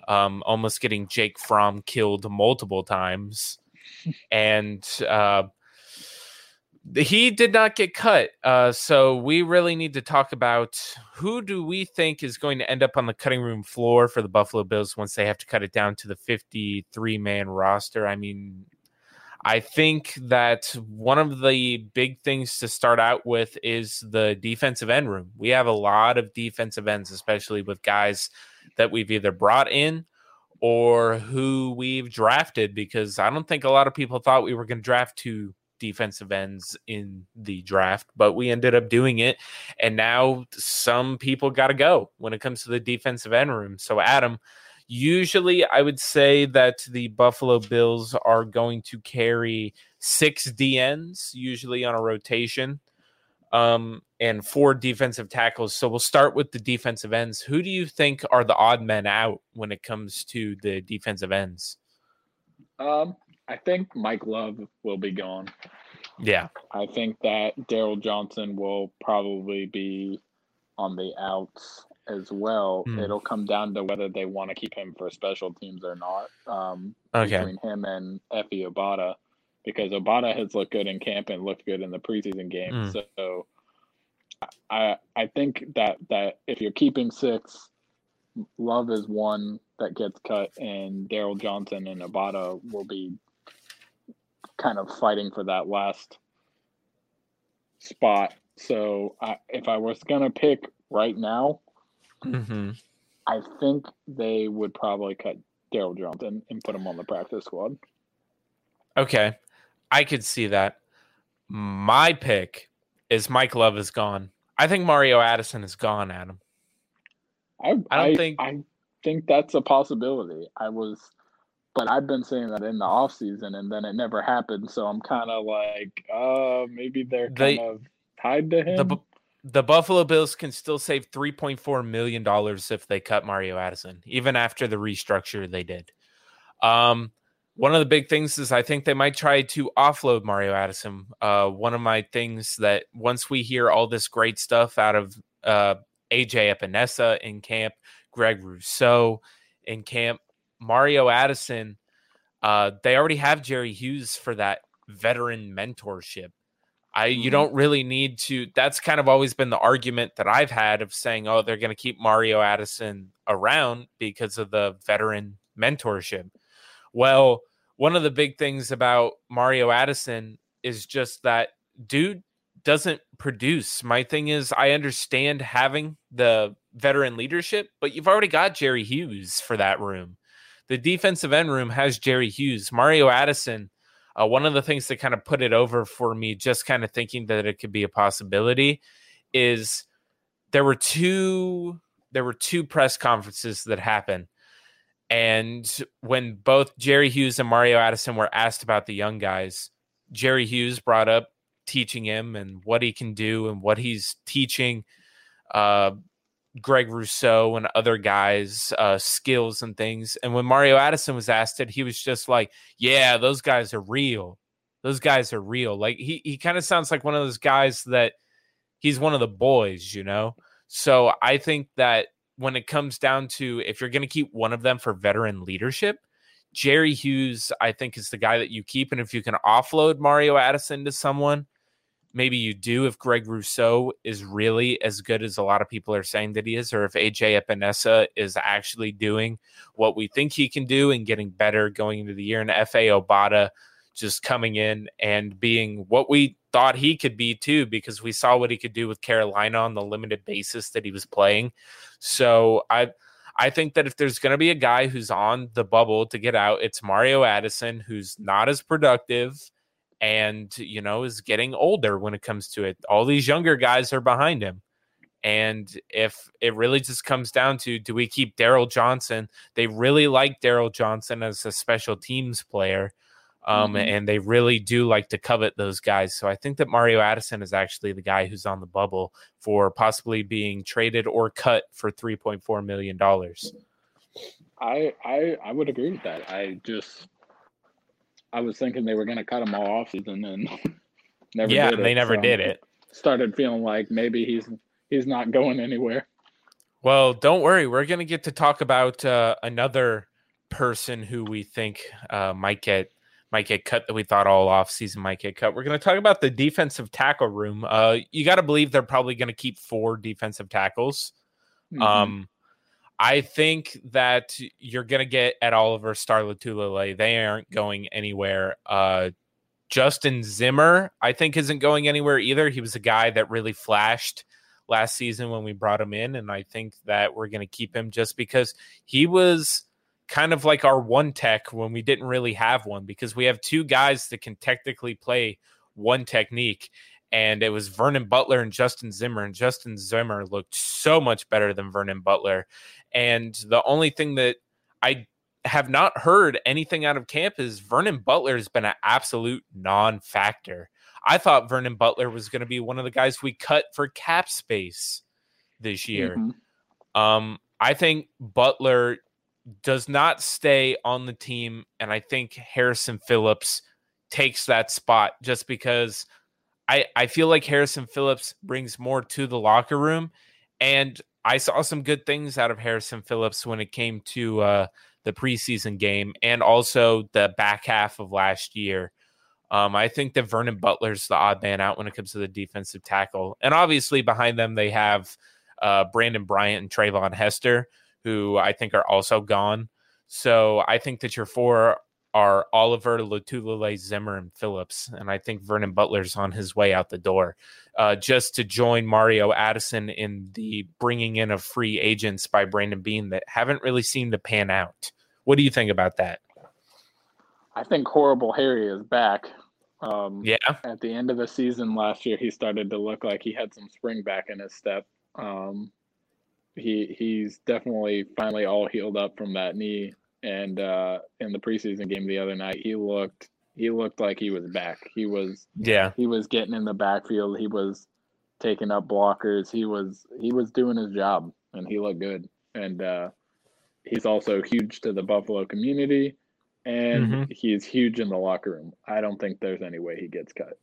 Speaker 2: um, almost getting Jake Fromm killed multiple times. and uh, he did not get cut. Uh, so we really need to talk about who do we think is going to end up on the cutting room floor for the Buffalo Bills once they have to cut it down to the 53 man roster. I mean, I think that one of the big things to start out with is the defensive end room. We have a lot of defensive ends, especially with guys that we've either brought in or who we've drafted, because I don't think a lot of people thought we were going to draft two defensive ends in the draft, but we ended up doing it. And now some people got to go when it comes to the defensive end room. So, Adam, Usually, I would say that the Buffalo Bills are going to carry six DNs, usually on a rotation, um, and four defensive tackles. So we'll start with the defensive ends. Who do you think are the odd men out when it comes to the defensive ends?
Speaker 3: Um, I think Mike Love will be gone.
Speaker 2: Yeah.
Speaker 3: I think that Darryl Johnson will probably be on the outs as well. Mm. It'll come down to whether they want to keep him for special teams or not. Um, okay. Between him and Efe Obada, because Obada has looked good in camp and looked good in the preseason game. Mm. So I I think that that if you're keeping six, Love is one that gets cut, and Darryl Johnson and Obada will be kind of fighting for that last spot. So I, if I was gonna pick right now, Mm-hmm. I think they would probably cut Daryl Johnston and put him on the practice squad.
Speaker 2: Okay. I could see that. My pick is Mike Love is gone. I think Mario Addison is gone, Adam.
Speaker 3: I, I don't I, think I think that's a possibility. I was but I've been saying that in the off season and then it never happened. So I'm kind of like, uh, maybe they're kind of tied to him.
Speaker 2: The, the Buffalo Bills can still save $3.4 million if they cut Mario Addison, even after the restructure they did. Um, one of the big things is I think they might try to offload Mario Addison. Uh, one of my things that once we hear all this great stuff out of uh, AJ Epenesa in camp, Greg Rousseau in camp, Mario Addison, uh, they already have Jerry Hughes for that veteran mentorship. I mm-hmm. you don't really need to. That's kind of always been the argument that I've had of saying, oh, they're going to keep Mario Addison around because of the veteran mentorship. Well, one of the big things about Mario Addison is just that dude doesn't produce. My thing is, I understand having the veteran leadership, but you've already got Jerry Hughes for that room. The defensive end room has Jerry Hughes. Mario Addison uh, one of the things that kind of put it over for me, just kind of thinking that it could be a possibility, is there were two there were two press conferences that happened. And when both Jerry Hughes and Mario Addison were asked about the young guys, Jerry Hughes brought up teaching him and what he can do and what he's teaching uh, Greg Rousseau and other guys' uh, skills and things. And when Mario Addison was asked it, he was just like, "Yeah, those guys are real. Those guys are real." Like he he kind of sounds like one of those guys that he's one of the boys, you know. So I think that when it comes down to if you're going to keep one of them for veteran leadership, Jerry Hughes, I think, is the guy that you keep. And if you can offload Mario Addison to someone maybe you do if Greg Rousseau is really as good as a lot of people are saying that he is, or if AJ Epenesa is actually doing what we think he can do and getting better going into the year, and Efe Obada just coming in and being what we thought he could be too, because we saw what he could do with Carolina on the limited basis that he was playing. So I I think that if there's going to be a guy who's on the bubble to get out, it's Mario Addison, who's not as productive and you know is getting older when it comes to it. All these younger guys are behind him. And if it really just comes down to do we keep Darryl Johnson? they really like Darryl Johnson as a special teams player um, mm-hmm. and they really do like to covet those guys. So i think that mario addison is actually the guy who's on the bubble for possibly being traded or cut for 3.4 million dollars.
Speaker 3: I, I i would agree with that. I just I was thinking they were going to cut him all off and
Speaker 2: never yeah, they never so did it.
Speaker 3: Started feeling like maybe he's he's not going anywhere.
Speaker 2: Well, don't worry. We're going to get to talk about uh, another person who we think uh, might get might get cut that we thought all off season might get cut. We're going to talk about the defensive tackle room. Uh, you got to believe they're probably going to keep four defensive tackles. Mm-hmm. Um, I think that you're going to get Ed Oliver, Star Lotulelei. They aren't going anywhere. Uh, Justin Zimmer, I think, isn't going anywhere either. He was a guy that really flashed last season when we brought him in. And I think that we're going to keep him just because he was kind of like our one tech when we didn't really have one because we have two guys that can technically play one technique. And it was Vernon Butler and Justin Zimmer. And Justin Zimmer looked so much better than Vernon Butler. And the only thing that I have not heard anything out of camp is Vernon Butler has been an absolute non factor. I thought Vernon Butler was going to be one of the guys we cut for cap space this year. Mm-hmm. Um, I think Butler does not stay on the team, and I think Harrison Phillips takes that spot just because I I feel like Harrison Phillips brings more to the locker room, and I saw some good things out of Harrison Phillips when it came to uh, the preseason game and also the back half of last year. Um, I think that Vernon Butler's the odd man out when it comes to the defensive tackle. And obviously, behind them, they have uh, Brandon Bryant and Treyvon Hester, who I think are also gone. So I think that your four are Oliver, Lotulelei, Zimmer, and Phillips. And I think Vernon Butler's on his way out the door uh, just to join Mario Addison in the bringing in of free agents by Brandon Beane that haven't really seemed to pan out. What do you think about that?
Speaker 3: I think Horrible Harry is back.
Speaker 2: Um, yeah.
Speaker 3: At the end of the season last year, he started to look like he had some spring back in his step. Um, he he's definitely finally all healed up from that knee. And uh, in the preseason game the other night, he looked he looked like he was back. He was
Speaker 2: yeah.
Speaker 3: He was getting in the backfield. He was taking up blockers. He was he was doing his job, and he looked good. And uh, he's also huge to the Buffalo community and mm-hmm. he's huge in the locker room. I don't think there's any way he gets cut.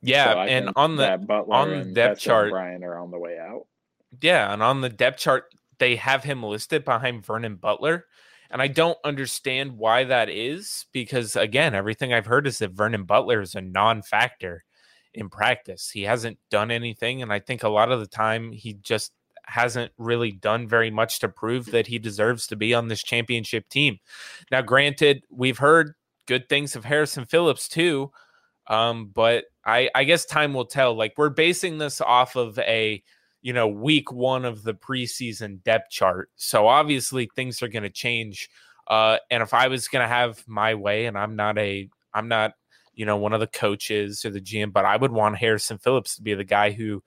Speaker 2: Yeah, so and on the on the depth chart,
Speaker 3: Brian are on the way out.
Speaker 2: Yeah, and on the depth chart, they have him listed behind Vernon Butler. And I don't understand why that is because, again, everything I've heard is that Vernon Butler is a non factor in practice. He hasn't done anything. And I think a lot of the time he just hasn't really done very much to prove that he deserves to be on this championship team. Now, granted, we've heard good things of Harrison Phillips too, um, but I, I guess time will tell. Like we're basing this off of a you know week one of the preseason depth chart, so obviously things are going to change. Uh, and if I was going to have my way, and I'm not a I'm not you know one of the coaches or the GM, but I would want Harrison Phillips to be the guy who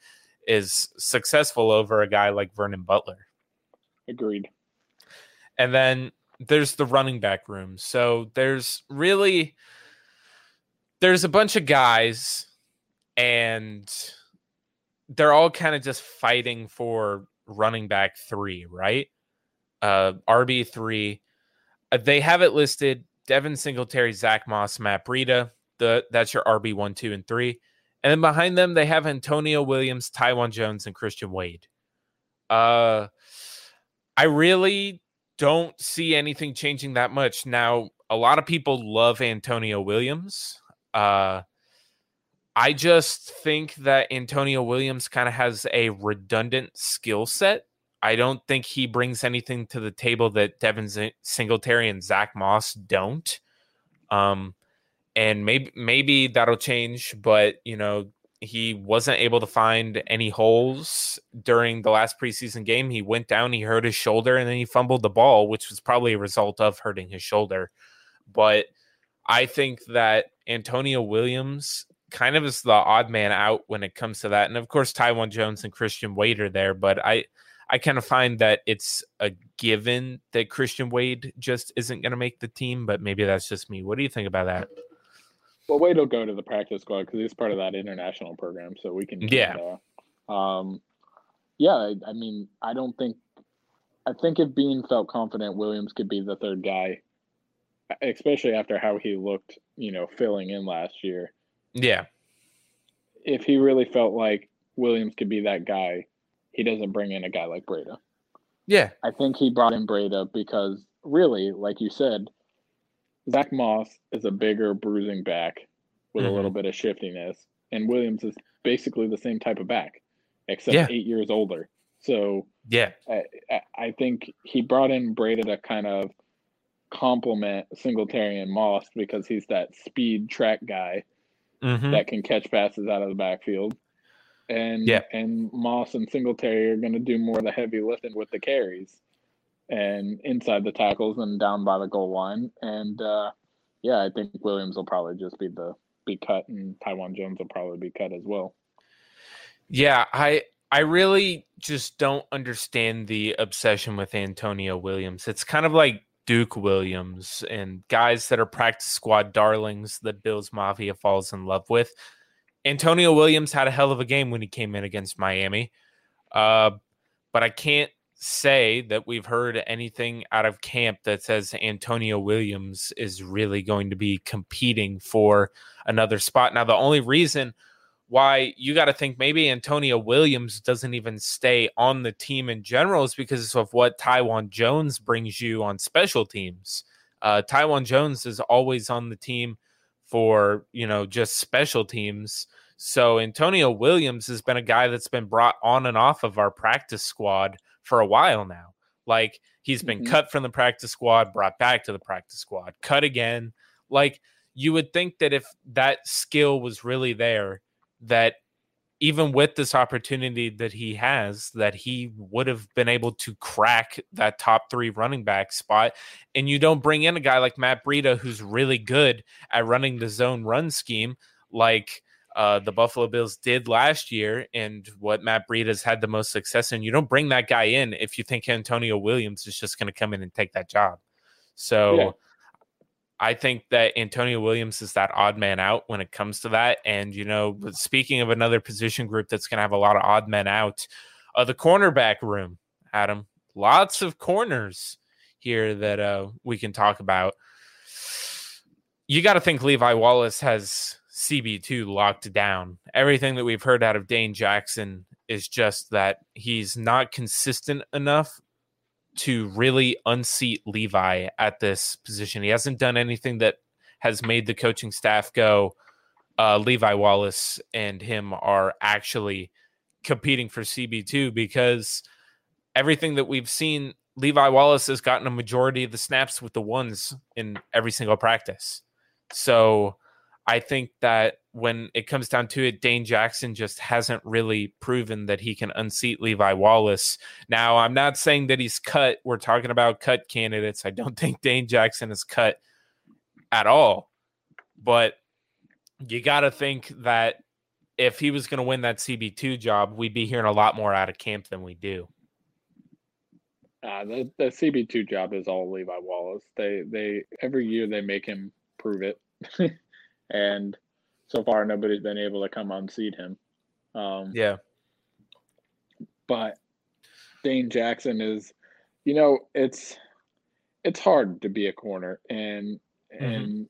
Speaker 2: is successful over a guy like Vernon Butler.
Speaker 3: Agreed.
Speaker 2: And then there's the running back room. So there's really there's a bunch of guys and they're all kind of just fighting for running back 3, right? Uh RB3. Uh, they have it listed Devin Singletary, Zach Moss, Matt Breida. The that's your RB one, two, and three. And then behind them, they have Antonio Williams, Taiwan Jones, and Christian Wade. Uh, I really don't see anything changing that much. Now, a lot of people love Antonio Williams. Uh, I just think that Antonio Williams kind of has a redundant skill set. I don't think he brings anything to the table that Devin Singletary and Zach Moss don't. Um, and maybe maybe that'll change but you know he wasn't able to find any holes during the last preseason game he went down he hurt his shoulder and then he fumbled the ball which was probably a result of hurting his shoulder but i think that antonio williams kind of is the odd man out when it comes to that and of course taiwan jones and christian wade are there but i I kind of find that it's a given that Christian Wade just isn't going to make the team, but maybe that's just me. What do you think about that?
Speaker 3: Well, Wade will go to the practice squad because he's part of that international program, so we can.
Speaker 2: Yeah.
Speaker 3: Uh, um, yeah, I, I, mean, I don't think. I think if Beane felt confident, Williams could be the third guy, especially after how he looked, you know, filling in last year.
Speaker 2: Yeah.
Speaker 3: If he really felt like Williams could be that guy, he doesn't bring in a guy like Breida.
Speaker 2: Yeah.
Speaker 3: I think he brought in Breida because really, like you said, Zach Moss is a bigger bruising back with mm-hmm. a little bit of shiftiness, and Williams is basically the same type of back, except yeah. eight years older. So
Speaker 2: yeah,
Speaker 3: I, I think he brought in Breida to kind of complement Singletary and Moss because he's that speed track guy mm-hmm. that can catch passes out of the backfield. And yeah. and Moss and Singletary are going to do more of the heavy lifting with the carries and inside the tackles and down by the goal line. And uh, yeah, I think Williams will probably just be the be cut, and Taiwan Jones will probably be cut as well.
Speaker 2: Yeah, I I really just don't understand the obsession with Antonio Williams. It's kind of like Duke Williams and guys that are practice squad darlings that Bills Mafia falls in love with. Antonio Williams had a hell of a game when he came in against Miami. Uh, but I can't say that we've heard anything out of camp that says Antonio Williams is really going to be competing for another spot. Now, the only reason why you got to think maybe Antonio Williams doesn't even stay on the team in general is because of what Taiwan Jones brings you on special teams. Uh, Taiwan Jones is always on the team for, you know, just special teams. So Antonio Williams has been a guy that's been brought on and off of our practice squad for a while now. Like he's been mm-hmm. cut from the practice squad, brought back to the practice squad, cut again. Like you would think that if that skill was really there, that even with this opportunity that he has, that he would have been able to crack that top three running back spot. And you don't bring in a guy like Matt Breida, who's really good at running the zone run scheme, like uh, the Buffalo Bills did last year and what Matt Breida has had the most success in. You don't bring that guy in if you think Antonio Williams is just going to come in and take that job. So. I think that Antonio Williams is that odd man out when it comes to that. And, you know, speaking of another position group that's going to have a lot of odd men out, uh, the cornerback room, Adam, lots of corners here that uh, we can talk about. You got to think Levi Wallace has CB2 locked down. Everything that we've heard out of Dane Jackson is just that he's not consistent enough to really unseat Levi at this position. He hasn't done anything that has made the coaching staff go, uh, Levi Wallace and him are actually competing for CB2 because everything that we've seen, Levi Wallace has gotten a majority of the snaps with the ones in every single practice. So, I think that when it comes down to it, Dane Jackson just hasn't really proven that he can unseat Levi Wallace. Now, I'm not saying that he's cut. We're talking about cut candidates. I don't think Dane Jackson is cut at all. But you got to think that if he was going to win that CB2 job, we'd be hearing a lot more out of camp than we do.
Speaker 3: Uh, the, the CB2 job is all Levi Wallace. They they every year they make him prove it. and so far nobody's been able to come unseat him. Um,
Speaker 2: yeah,
Speaker 3: but Dane Jackson is, you know, it's it's hard to be a corner, and mm-hmm. and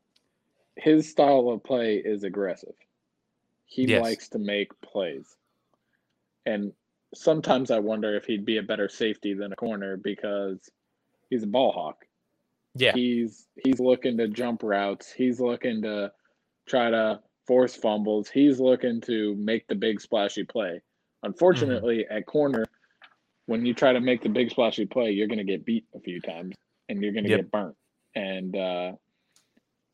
Speaker 3: his style of play is aggressive. He yes. likes to make plays, and sometimes I wonder if he'd be a better safety than a corner because he's a ball hawk.
Speaker 2: Yeah,
Speaker 3: he's he's looking to jump routes. He's looking to try to force fumbles. He's looking to make the big splashy play. Unfortunately, mm-hmm. at corner, when you try to make the big splashy play, you're going to get beat a few times and you're going to yep. get burnt. And uh,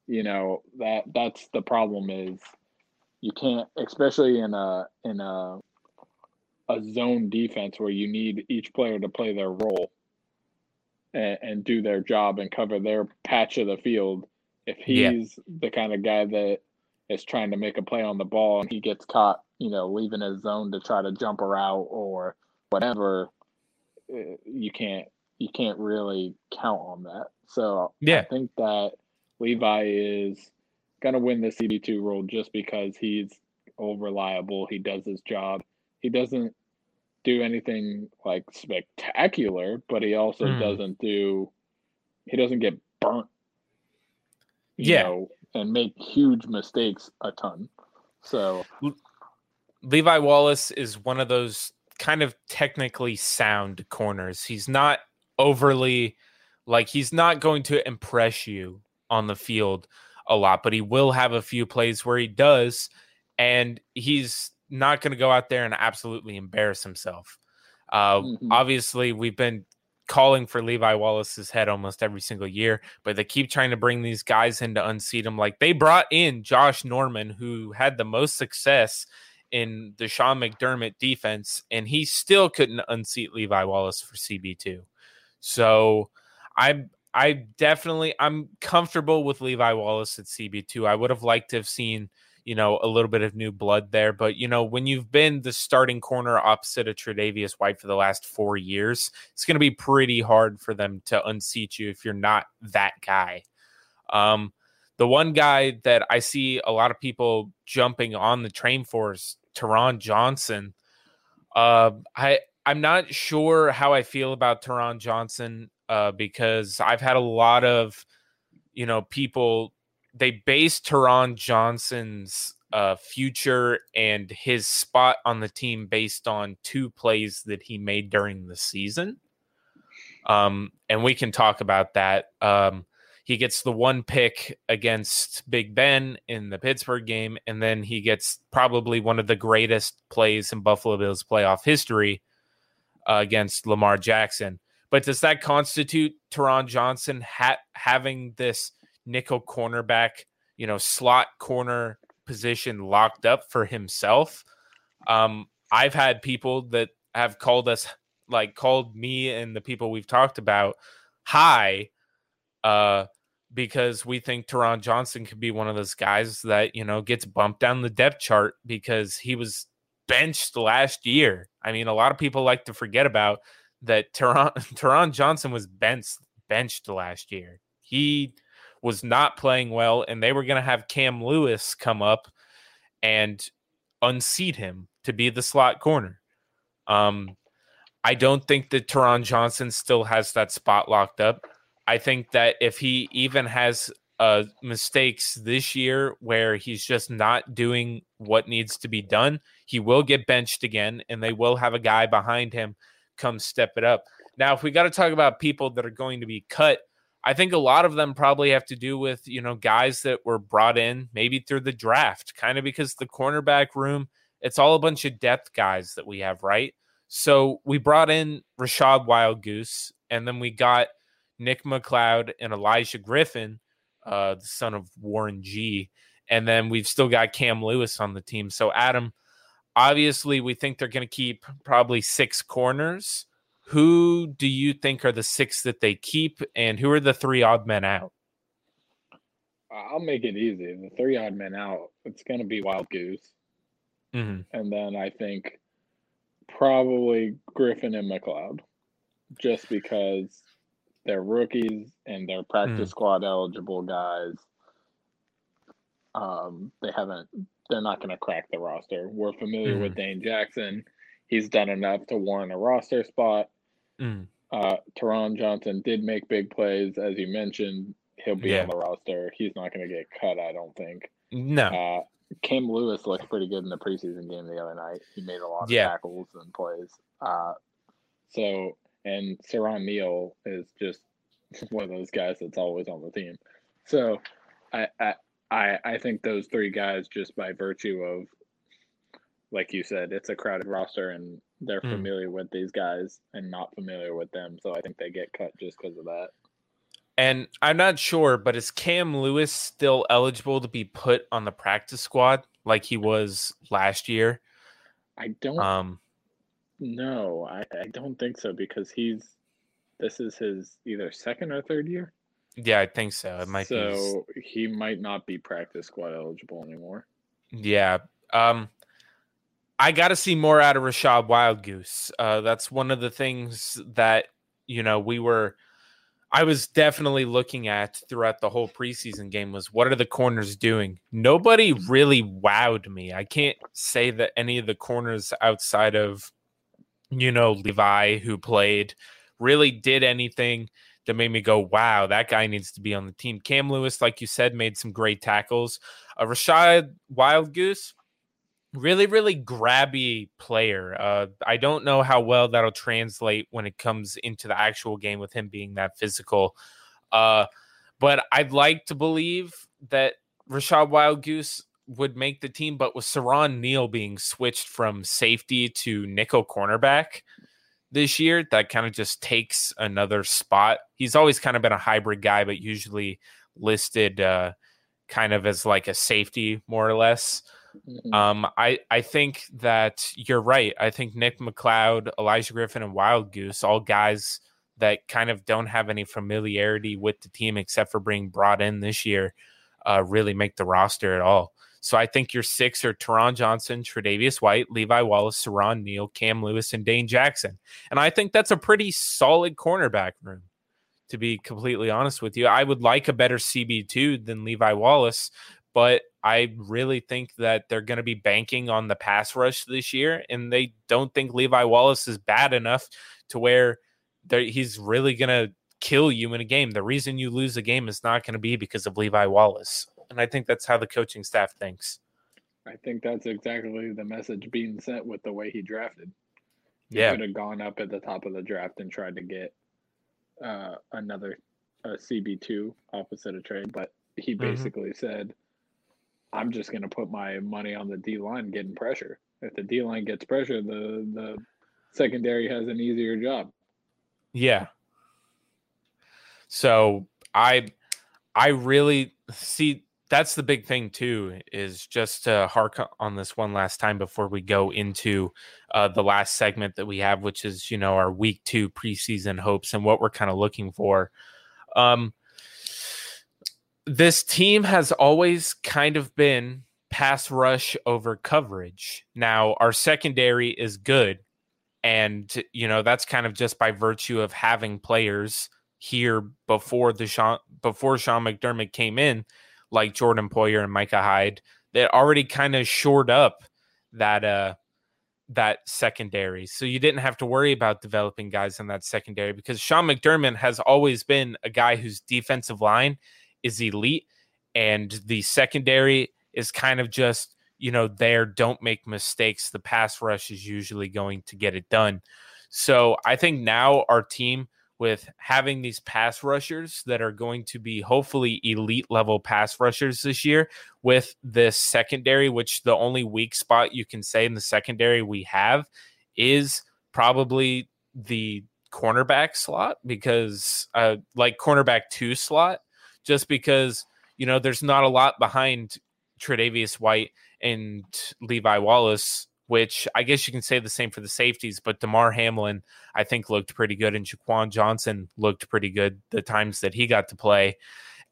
Speaker 3: you know that that's the problem is you can't, especially in a in a a zone defense where you need each player to play their role and, and do their job and cover their patch of the field if he's yeah. the kind of guy that is trying to make a play on the ball and he gets caught, you know, leaving his zone to try to jump a route or whatever, eh, you can't you can't really count on that. So yeah. I think that Levi is gonna win the CB two role just because he's all reliable. He does his job. He doesn't do anything like spectacular, but he also mm. doesn't do he doesn't get burnt yeah. Know, and make huge mistakes a ton. So
Speaker 2: Levi Wallace is one of those kind of technically sound corners. He's not overly like he's not going to impress you on the field a lot, but he will have a few plays where he does, and he's not going to go out there and absolutely embarrass himself. Uh, mm-hmm. Obviously, we've been calling for Levi Wallace's head almost every single year, but they keep trying to bring these guys in to unseat him. Like they brought in Josh Norman, who had the most success in the Sean McDermott defense, and he still couldn't unseat Levi Wallace for CB2. So I I definitely I'm comfortable with Levi Wallace at CB2. I would have liked to have seen you know, a little bit of new blood there. But, you know, when you've been the starting corner opposite of Tre'Davious White for the last four years, it's going to be pretty hard for them to unseat you if you're not that guy. Um, the one guy that I see a lot of people jumping on the train for is Taron Johnson. Uh, I I'm not sure how I feel about Taron Johnson uh, because I've had a lot of you know people they based Taron Johnson's uh, future and his spot on the team based on two plays that he made during the season. Um, and we can talk about that. Um, he gets the one pick against Big Ben in the Pittsburgh game, and then he gets probably one of the greatest plays in Buffalo Bills playoff history uh, against Lamar Jackson. But does that constitute Taron Johnson ha- having this nickel cornerback, you know, slot corner position locked up for himself. Um, I've had people that have called us, like called me and the people we've talked about high, uh, because we think Taron Johnson could be one of those guys that, you know, gets bumped down the depth chart because he was benched last year. I mean, a lot of people like to forget about that Taron, Taron Johnson was benched benched last year. He was not playing well, and they were going to have Cam Lewis come up and unseat him to be the slot corner. Um, I don't think that Taron Johnson still has that spot locked up. I think that if he even has uh, mistakes this year where he's just not doing what needs to be done, he will get benched again, and they will have a guy behind him come step it up. Now, if we got to talk about people that are going to be cut, I think a lot of them probably have to do with, you know, guys that were brought in maybe through the draft, kind of because the cornerback room, it's all a bunch of depth guys that we have, right? So we brought in Rachad Wildgoose, and then we got Nick McCloud and Olaijah Griffin, uh, the son of Warren G. And then we've still got Cam Lewis on the team. So, Adam, obviously, we think they're going to keep probably six corners. Who do you think are the six that they keep, and who are the three odd men out?
Speaker 3: I'll make it easy. The three odd men out, it's going to be Wildgoose. Mm-hmm. And then I think probably Griffin and McCloud, just because they're rookies and they're practice mm. squad eligible guys. Um, they haven't, they're not going to crack the roster. We're familiar mm. with Dane Jackson. He's done enough to warrant a roster spot. Mm. Uh, Taron Johnson did make big plays, as you mentioned. He'll be yeah. on the roster. He's not going to get cut, I don't think.
Speaker 2: No.
Speaker 3: Uh, Cam Lewis looked pretty good in the preseason game the other night. He made a lot of yeah. tackles and plays. Uh, so, and Siran Neal is just one of those guys that's always on the team. So, I, I, I think those three guys, just by virtue of, like you said, it's a crowded roster, and they're mm. familiar with these guys and not familiar with them. So I think they get cut just because of that.
Speaker 2: And I'm not sure, but is Cam Lewis still eligible to be put on the practice squad like he was last year?
Speaker 3: I don't um no, I, I don't think so because he's this is his either second or third year.
Speaker 2: Yeah, I think so. It might
Speaker 3: so be so he might not be practice squad eligible anymore.
Speaker 2: Yeah. Um I got to see more out of Rachad Wildgoose. Uh, that's one of the things that you know we were. I was definitely looking at throughout the whole preseason game was what are the corners doing? Nobody really wowed me. I can't say that any of the corners outside of you know Levi who played really did anything that made me go, wow, that guy needs to be on the team. Cam Lewis, like you said, made some great tackles. Uh, Wild Wildgoose, really really grabby player uh, i don't know how well that'll translate when it comes into the actual game with him being that physical uh, but i'd like to believe that Rachad Wildgoose would make the team but with Siran Neal being switched from safety to nickel cornerback this year that kind of just takes another spot. He's always kind of been a hybrid guy, but usually listed uh, kind of as like a safety, more or less. Mm-hmm. Um, I I think that you're right. I think Nick McCloud, Olaijah Griffin, and Wildgoose, all guys that kind of don't have any familiarity with the team except for being brought in this year, uh, really make the roster at all. So I think your six are Taron Johnson, Tre'Davious White, Levi Wallace, Siran Neal, Cam Lewis, and Dane Jackson. And I think that's a pretty solid cornerback room. To be completely honest with you, I would like a better CB2 than Levi Wallace, but I really think that they're going to be banking on the pass rush this year, and they don't think Levi Wallace is bad enough to where he's really going to kill you in a game. The reason you lose a game is not going to be because of Levi Wallace and I think that's how the coaching staff thinks.
Speaker 3: I think that's exactly the message being sent with the way he drafted. He
Speaker 2: yeah,
Speaker 3: could have gone up at the top of the draft and tried to get uh, another CB two opposite of trade, but he mm-hmm. basically mm-hmm. said, "I'm just going to put my money on the D line getting pressure. If the D line gets pressure, the the secondary has an easier job."
Speaker 2: Yeah. So I I really see that's the big thing too is just to hark on this one last time before we go into uh, the last segment that we have which is you know our week two preseason hopes and what we're kind of looking for um, this team has always kind of been pass rush over coverage now our secondary is good and you know that's kind of just by virtue of having players here before the Sean before Sean McDermott came in like Jordan Poyer and Micah Hyde that already kind of shored up that uh that secondary. So you didn't have to worry about developing guys in that secondary because Sean McDermott has always been a guy whose defensive line is elite and the secondary is kind of just, you know, there don't make mistakes. The pass rush is usually going to get it done. So I think now our team with having these pass rushers that are going to be hopefully elite level pass rushers this year with this secondary, which the only weak spot you can say in the secondary we have is probably the cornerback slot because uh like cornerback two slot just because you know there's not a lot behind Tre'Davious White and Levi Wallace which I guess you can say the same for the safeties, but Damar Hamlin, I think, looked pretty good, and Jaquan Johnson looked pretty good the times that he got to play.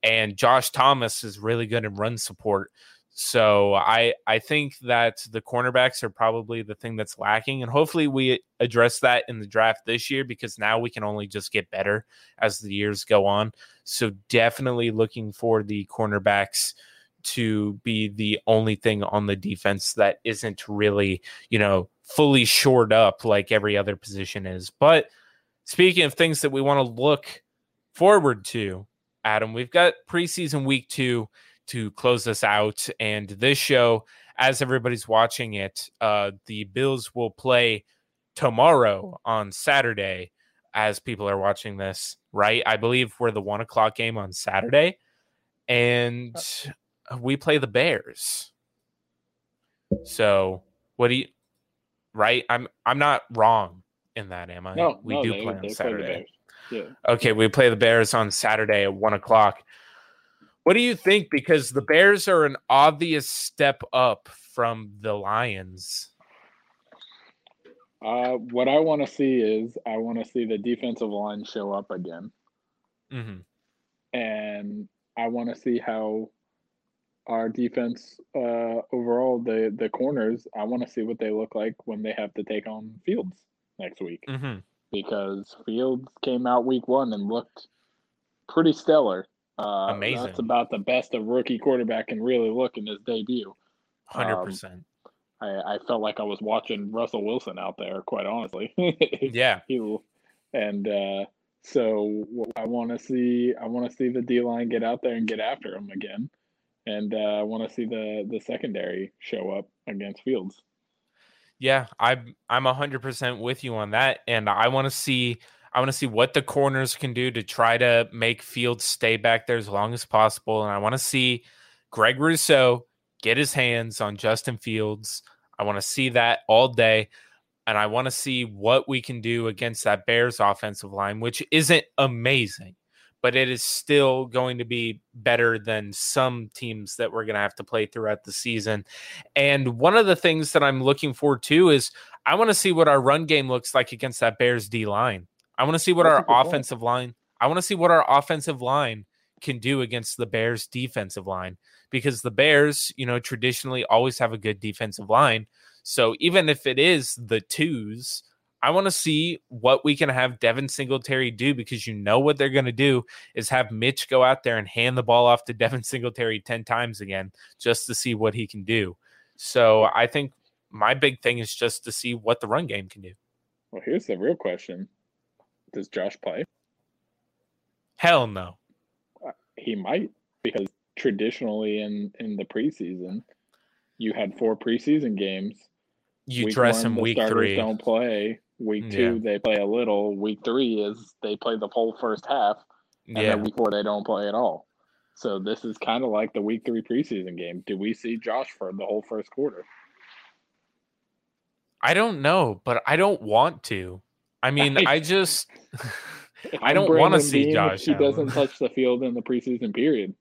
Speaker 2: And Josh Thomas is really good in run support. So I I think that the cornerbacks are probably the thing that's lacking, and hopefully we address that in the draft this year because now we can only just get better as the years go on. So definitely looking for the cornerbacks to be the only thing on the defense that isn't really, you know, fully shored up like every other position is. But speaking of things that we want to look forward to, Adam, we've got preseason week two to close us out. And this show, as everybody's watching it, uh, the Bills will play tomorrow on Saturday as people are watching this, right? I believe we're the one o'clock game on Saturday. And we play the Bears. So what do you right? I'm I'm not wrong in that, am I?
Speaker 3: No,
Speaker 2: we
Speaker 3: no,
Speaker 2: do
Speaker 3: they,
Speaker 2: play on Saturday.
Speaker 3: Yeah.
Speaker 2: Okay, we play the Bears on Saturday at one o'clock. What do you think? Because the Bears are an obvious step up from the Lions.
Speaker 3: Uh, what I want to see is I want to see the defensive line show up again,
Speaker 2: mm-hmm.
Speaker 3: and I want to see how our defense uh, overall, the the corners, I want to see what they look like when they have to take on Fields next week.
Speaker 2: Mm-hmm.
Speaker 3: Because Fields came out week one and looked pretty stellar. Uh,
Speaker 2: Amazing.
Speaker 3: That's about the best a rookie quarterback can really look in his debut.
Speaker 2: Hundred um, percent.
Speaker 3: I, I felt like I was watching Russell Wilson out there, quite honestly.
Speaker 2: yeah.
Speaker 3: He, and uh, so I want to see I want to see the D line get out there and get after him again and uh, I want to see the the secondary show up against Fields.
Speaker 2: Yeah, I'm I'm hundred percent with you on that, and I want to see I want to see what the corners can do to try to make Fields stay back there as long as possible, and I want to see Greg Rousseau get his hands on Justin Fields. I want to see that all day. and I want to see what we can do against that Bears offensive line, which isn't amazing, but it is still going to be better than some teams that we're going to have to play throughout the season. And one of the things that I'm looking forward to is I want to see what our run game looks like against that Bears D line. I want to see what That's our offensive point. line. I want to see what our offensive line can do against the Bears defensive line because the Bears, you know, traditionally always have a good defensive line. So even if it is the twos, I want to see what we can have Devin Singletary do because you know what they're going to do is have Mitch go out there and hand the ball off to Devin Singletary 10 times again just to see what he can do. So I think my big thing is just to see what the run game can do.
Speaker 3: Well, here's the real question Does Josh play?
Speaker 2: Hell no.
Speaker 3: Uh, he might because traditionally in, in the preseason, you had four preseason games.
Speaker 2: You week dress one, him week three.
Speaker 3: Don't play. Week two, yeah. they play a little. Week three is they play the whole first half. And yeah. then week four, they don't play at all. So this is kind of like the week three preseason game. Do we see Josh for the whole first quarter?
Speaker 2: I don't know, but I don't want to. I mean, I, I just I don't want to see Josh.
Speaker 3: He doesn't touch the field in the preseason period.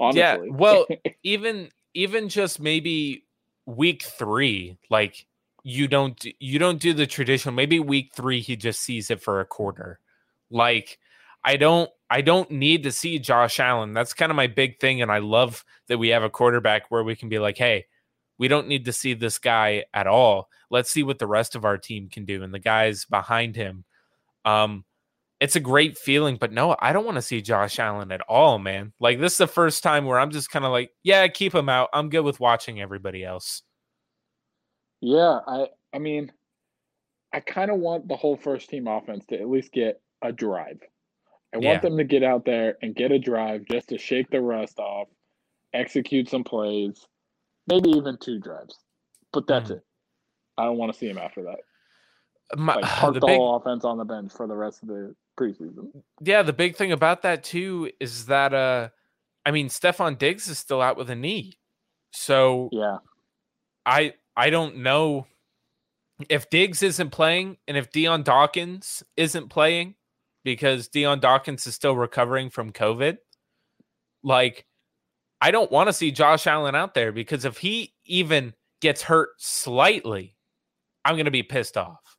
Speaker 3: Honestly.
Speaker 2: Yeah, well, even even just maybe week three, like you don't you don't do the traditional. Maybe week three he just sees it for a quarter. Like I don't I don't need to see Josh Allen. That's kind of my big thing, and I love that we have a quarterback where we can be like, hey, we don't need to see this guy at all. Let's see what the rest of our team can do and the guys behind him. Um, it's a great feeling, but no, I don't want to see Josh Allen at all, man. Like this is the first time where I'm just kind of like, yeah, keep him out. I'm good with watching everybody else.
Speaker 3: Yeah, I I mean, I kind of want the whole first team offense to at least get a drive. I want yeah. them to get out there and get a drive just to shake the rust off, execute some plays, maybe even two drives. But that's mm. it. I don't want to see him after that. My, like park the, the big, whole offense on the bench for the rest of the preseason.
Speaker 2: Yeah, the big thing about that too is that uh I mean Stefon Diggs is still out with a knee. So
Speaker 3: yeah.
Speaker 2: I I don't know if Diggs isn't playing and if Dion Dawkins isn't playing because Dion Dawkins is still recovering from COVID, like I don't want to see Josh Allen out there because if he even gets hurt slightly, I'm going to be pissed off.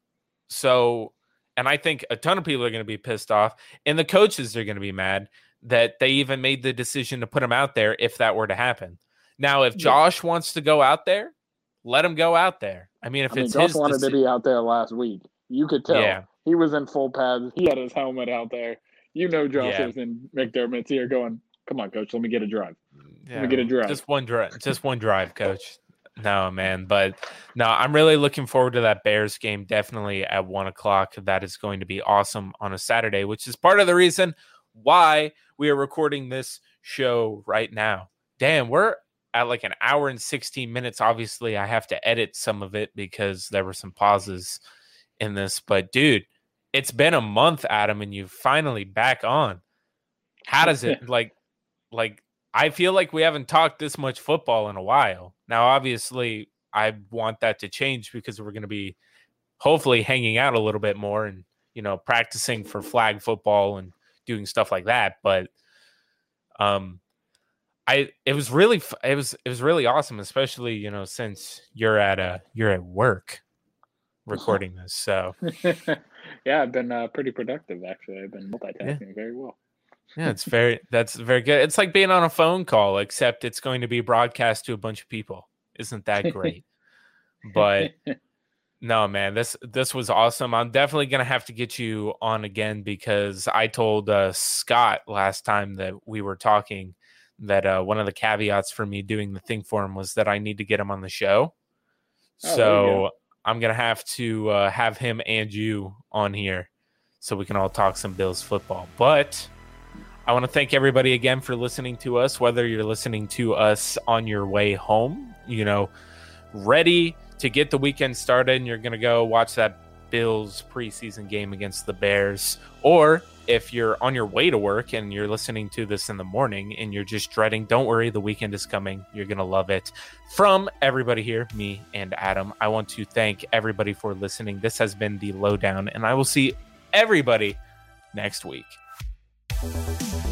Speaker 2: So and I think a ton of people are going to be pissed off, and the coaches are going to be mad that they even made the decision to put him out there if that were to happen. Now, if Josh yeah. wants to go out there, let him go out there. I mean, if I mean, it's
Speaker 3: Josh wanted to be out there last week. You could tell. Yeah. He was in full pads. He had his helmet out there. You know, Josh yeah. was in McDermott's ear going, "Come on, coach, let me get a drive. Let me get a drive.
Speaker 2: Just one drive. Just one drive, coach." No, man. But no, I'm really looking forward to that Bears game. Definitely at one o'clock. That is going to be awesome on a Saturday, which is part of the reason why we are recording this show right now. Damn, we're at like an hour and 16 minutes. Obviously, I have to edit some of it because there were some pauses in this. But dude, it's been a month, Adam, and you finally back on. How does it like like I feel like we haven't talked this much football in a while. Now, obviously, I want that to change because we're going to be hopefully hanging out a little bit more and, you know, practicing for flag football and doing stuff like that. But, um, I it was really it was it was really awesome, especially you know since you're at a you're at work recording this. So
Speaker 3: yeah, I've been uh, pretty productive actually. I've been multitasking yeah. very well.
Speaker 2: Yeah, it's very that's very good. It's like being on a phone call, except it's going to be broadcast to a bunch of people. Isn't that great? but no, man, this this was awesome. I'm definitely gonna have to get you on again because I told uh, Scott last time that we were talking that uh, one of the caveats for me doing the thing for him was that I need to get him on the show. Oh, so I'm gonna have to uh, have him and you on here so we can all talk some Bills football. But I want to thank everybody again for listening to us, whether you're listening to us on your way home, you know, ready to get the weekend started and you're going to go watch that Bills preseason game against the Bears, or if you're on your way to work and you're listening to this in the morning and you're just dreading, don't worry, the weekend is coming. You're going to love it. From everybody here, me and Adam, I want to thank everybody for listening. This has been the lowdown, and I will see everybody next week. Thank you.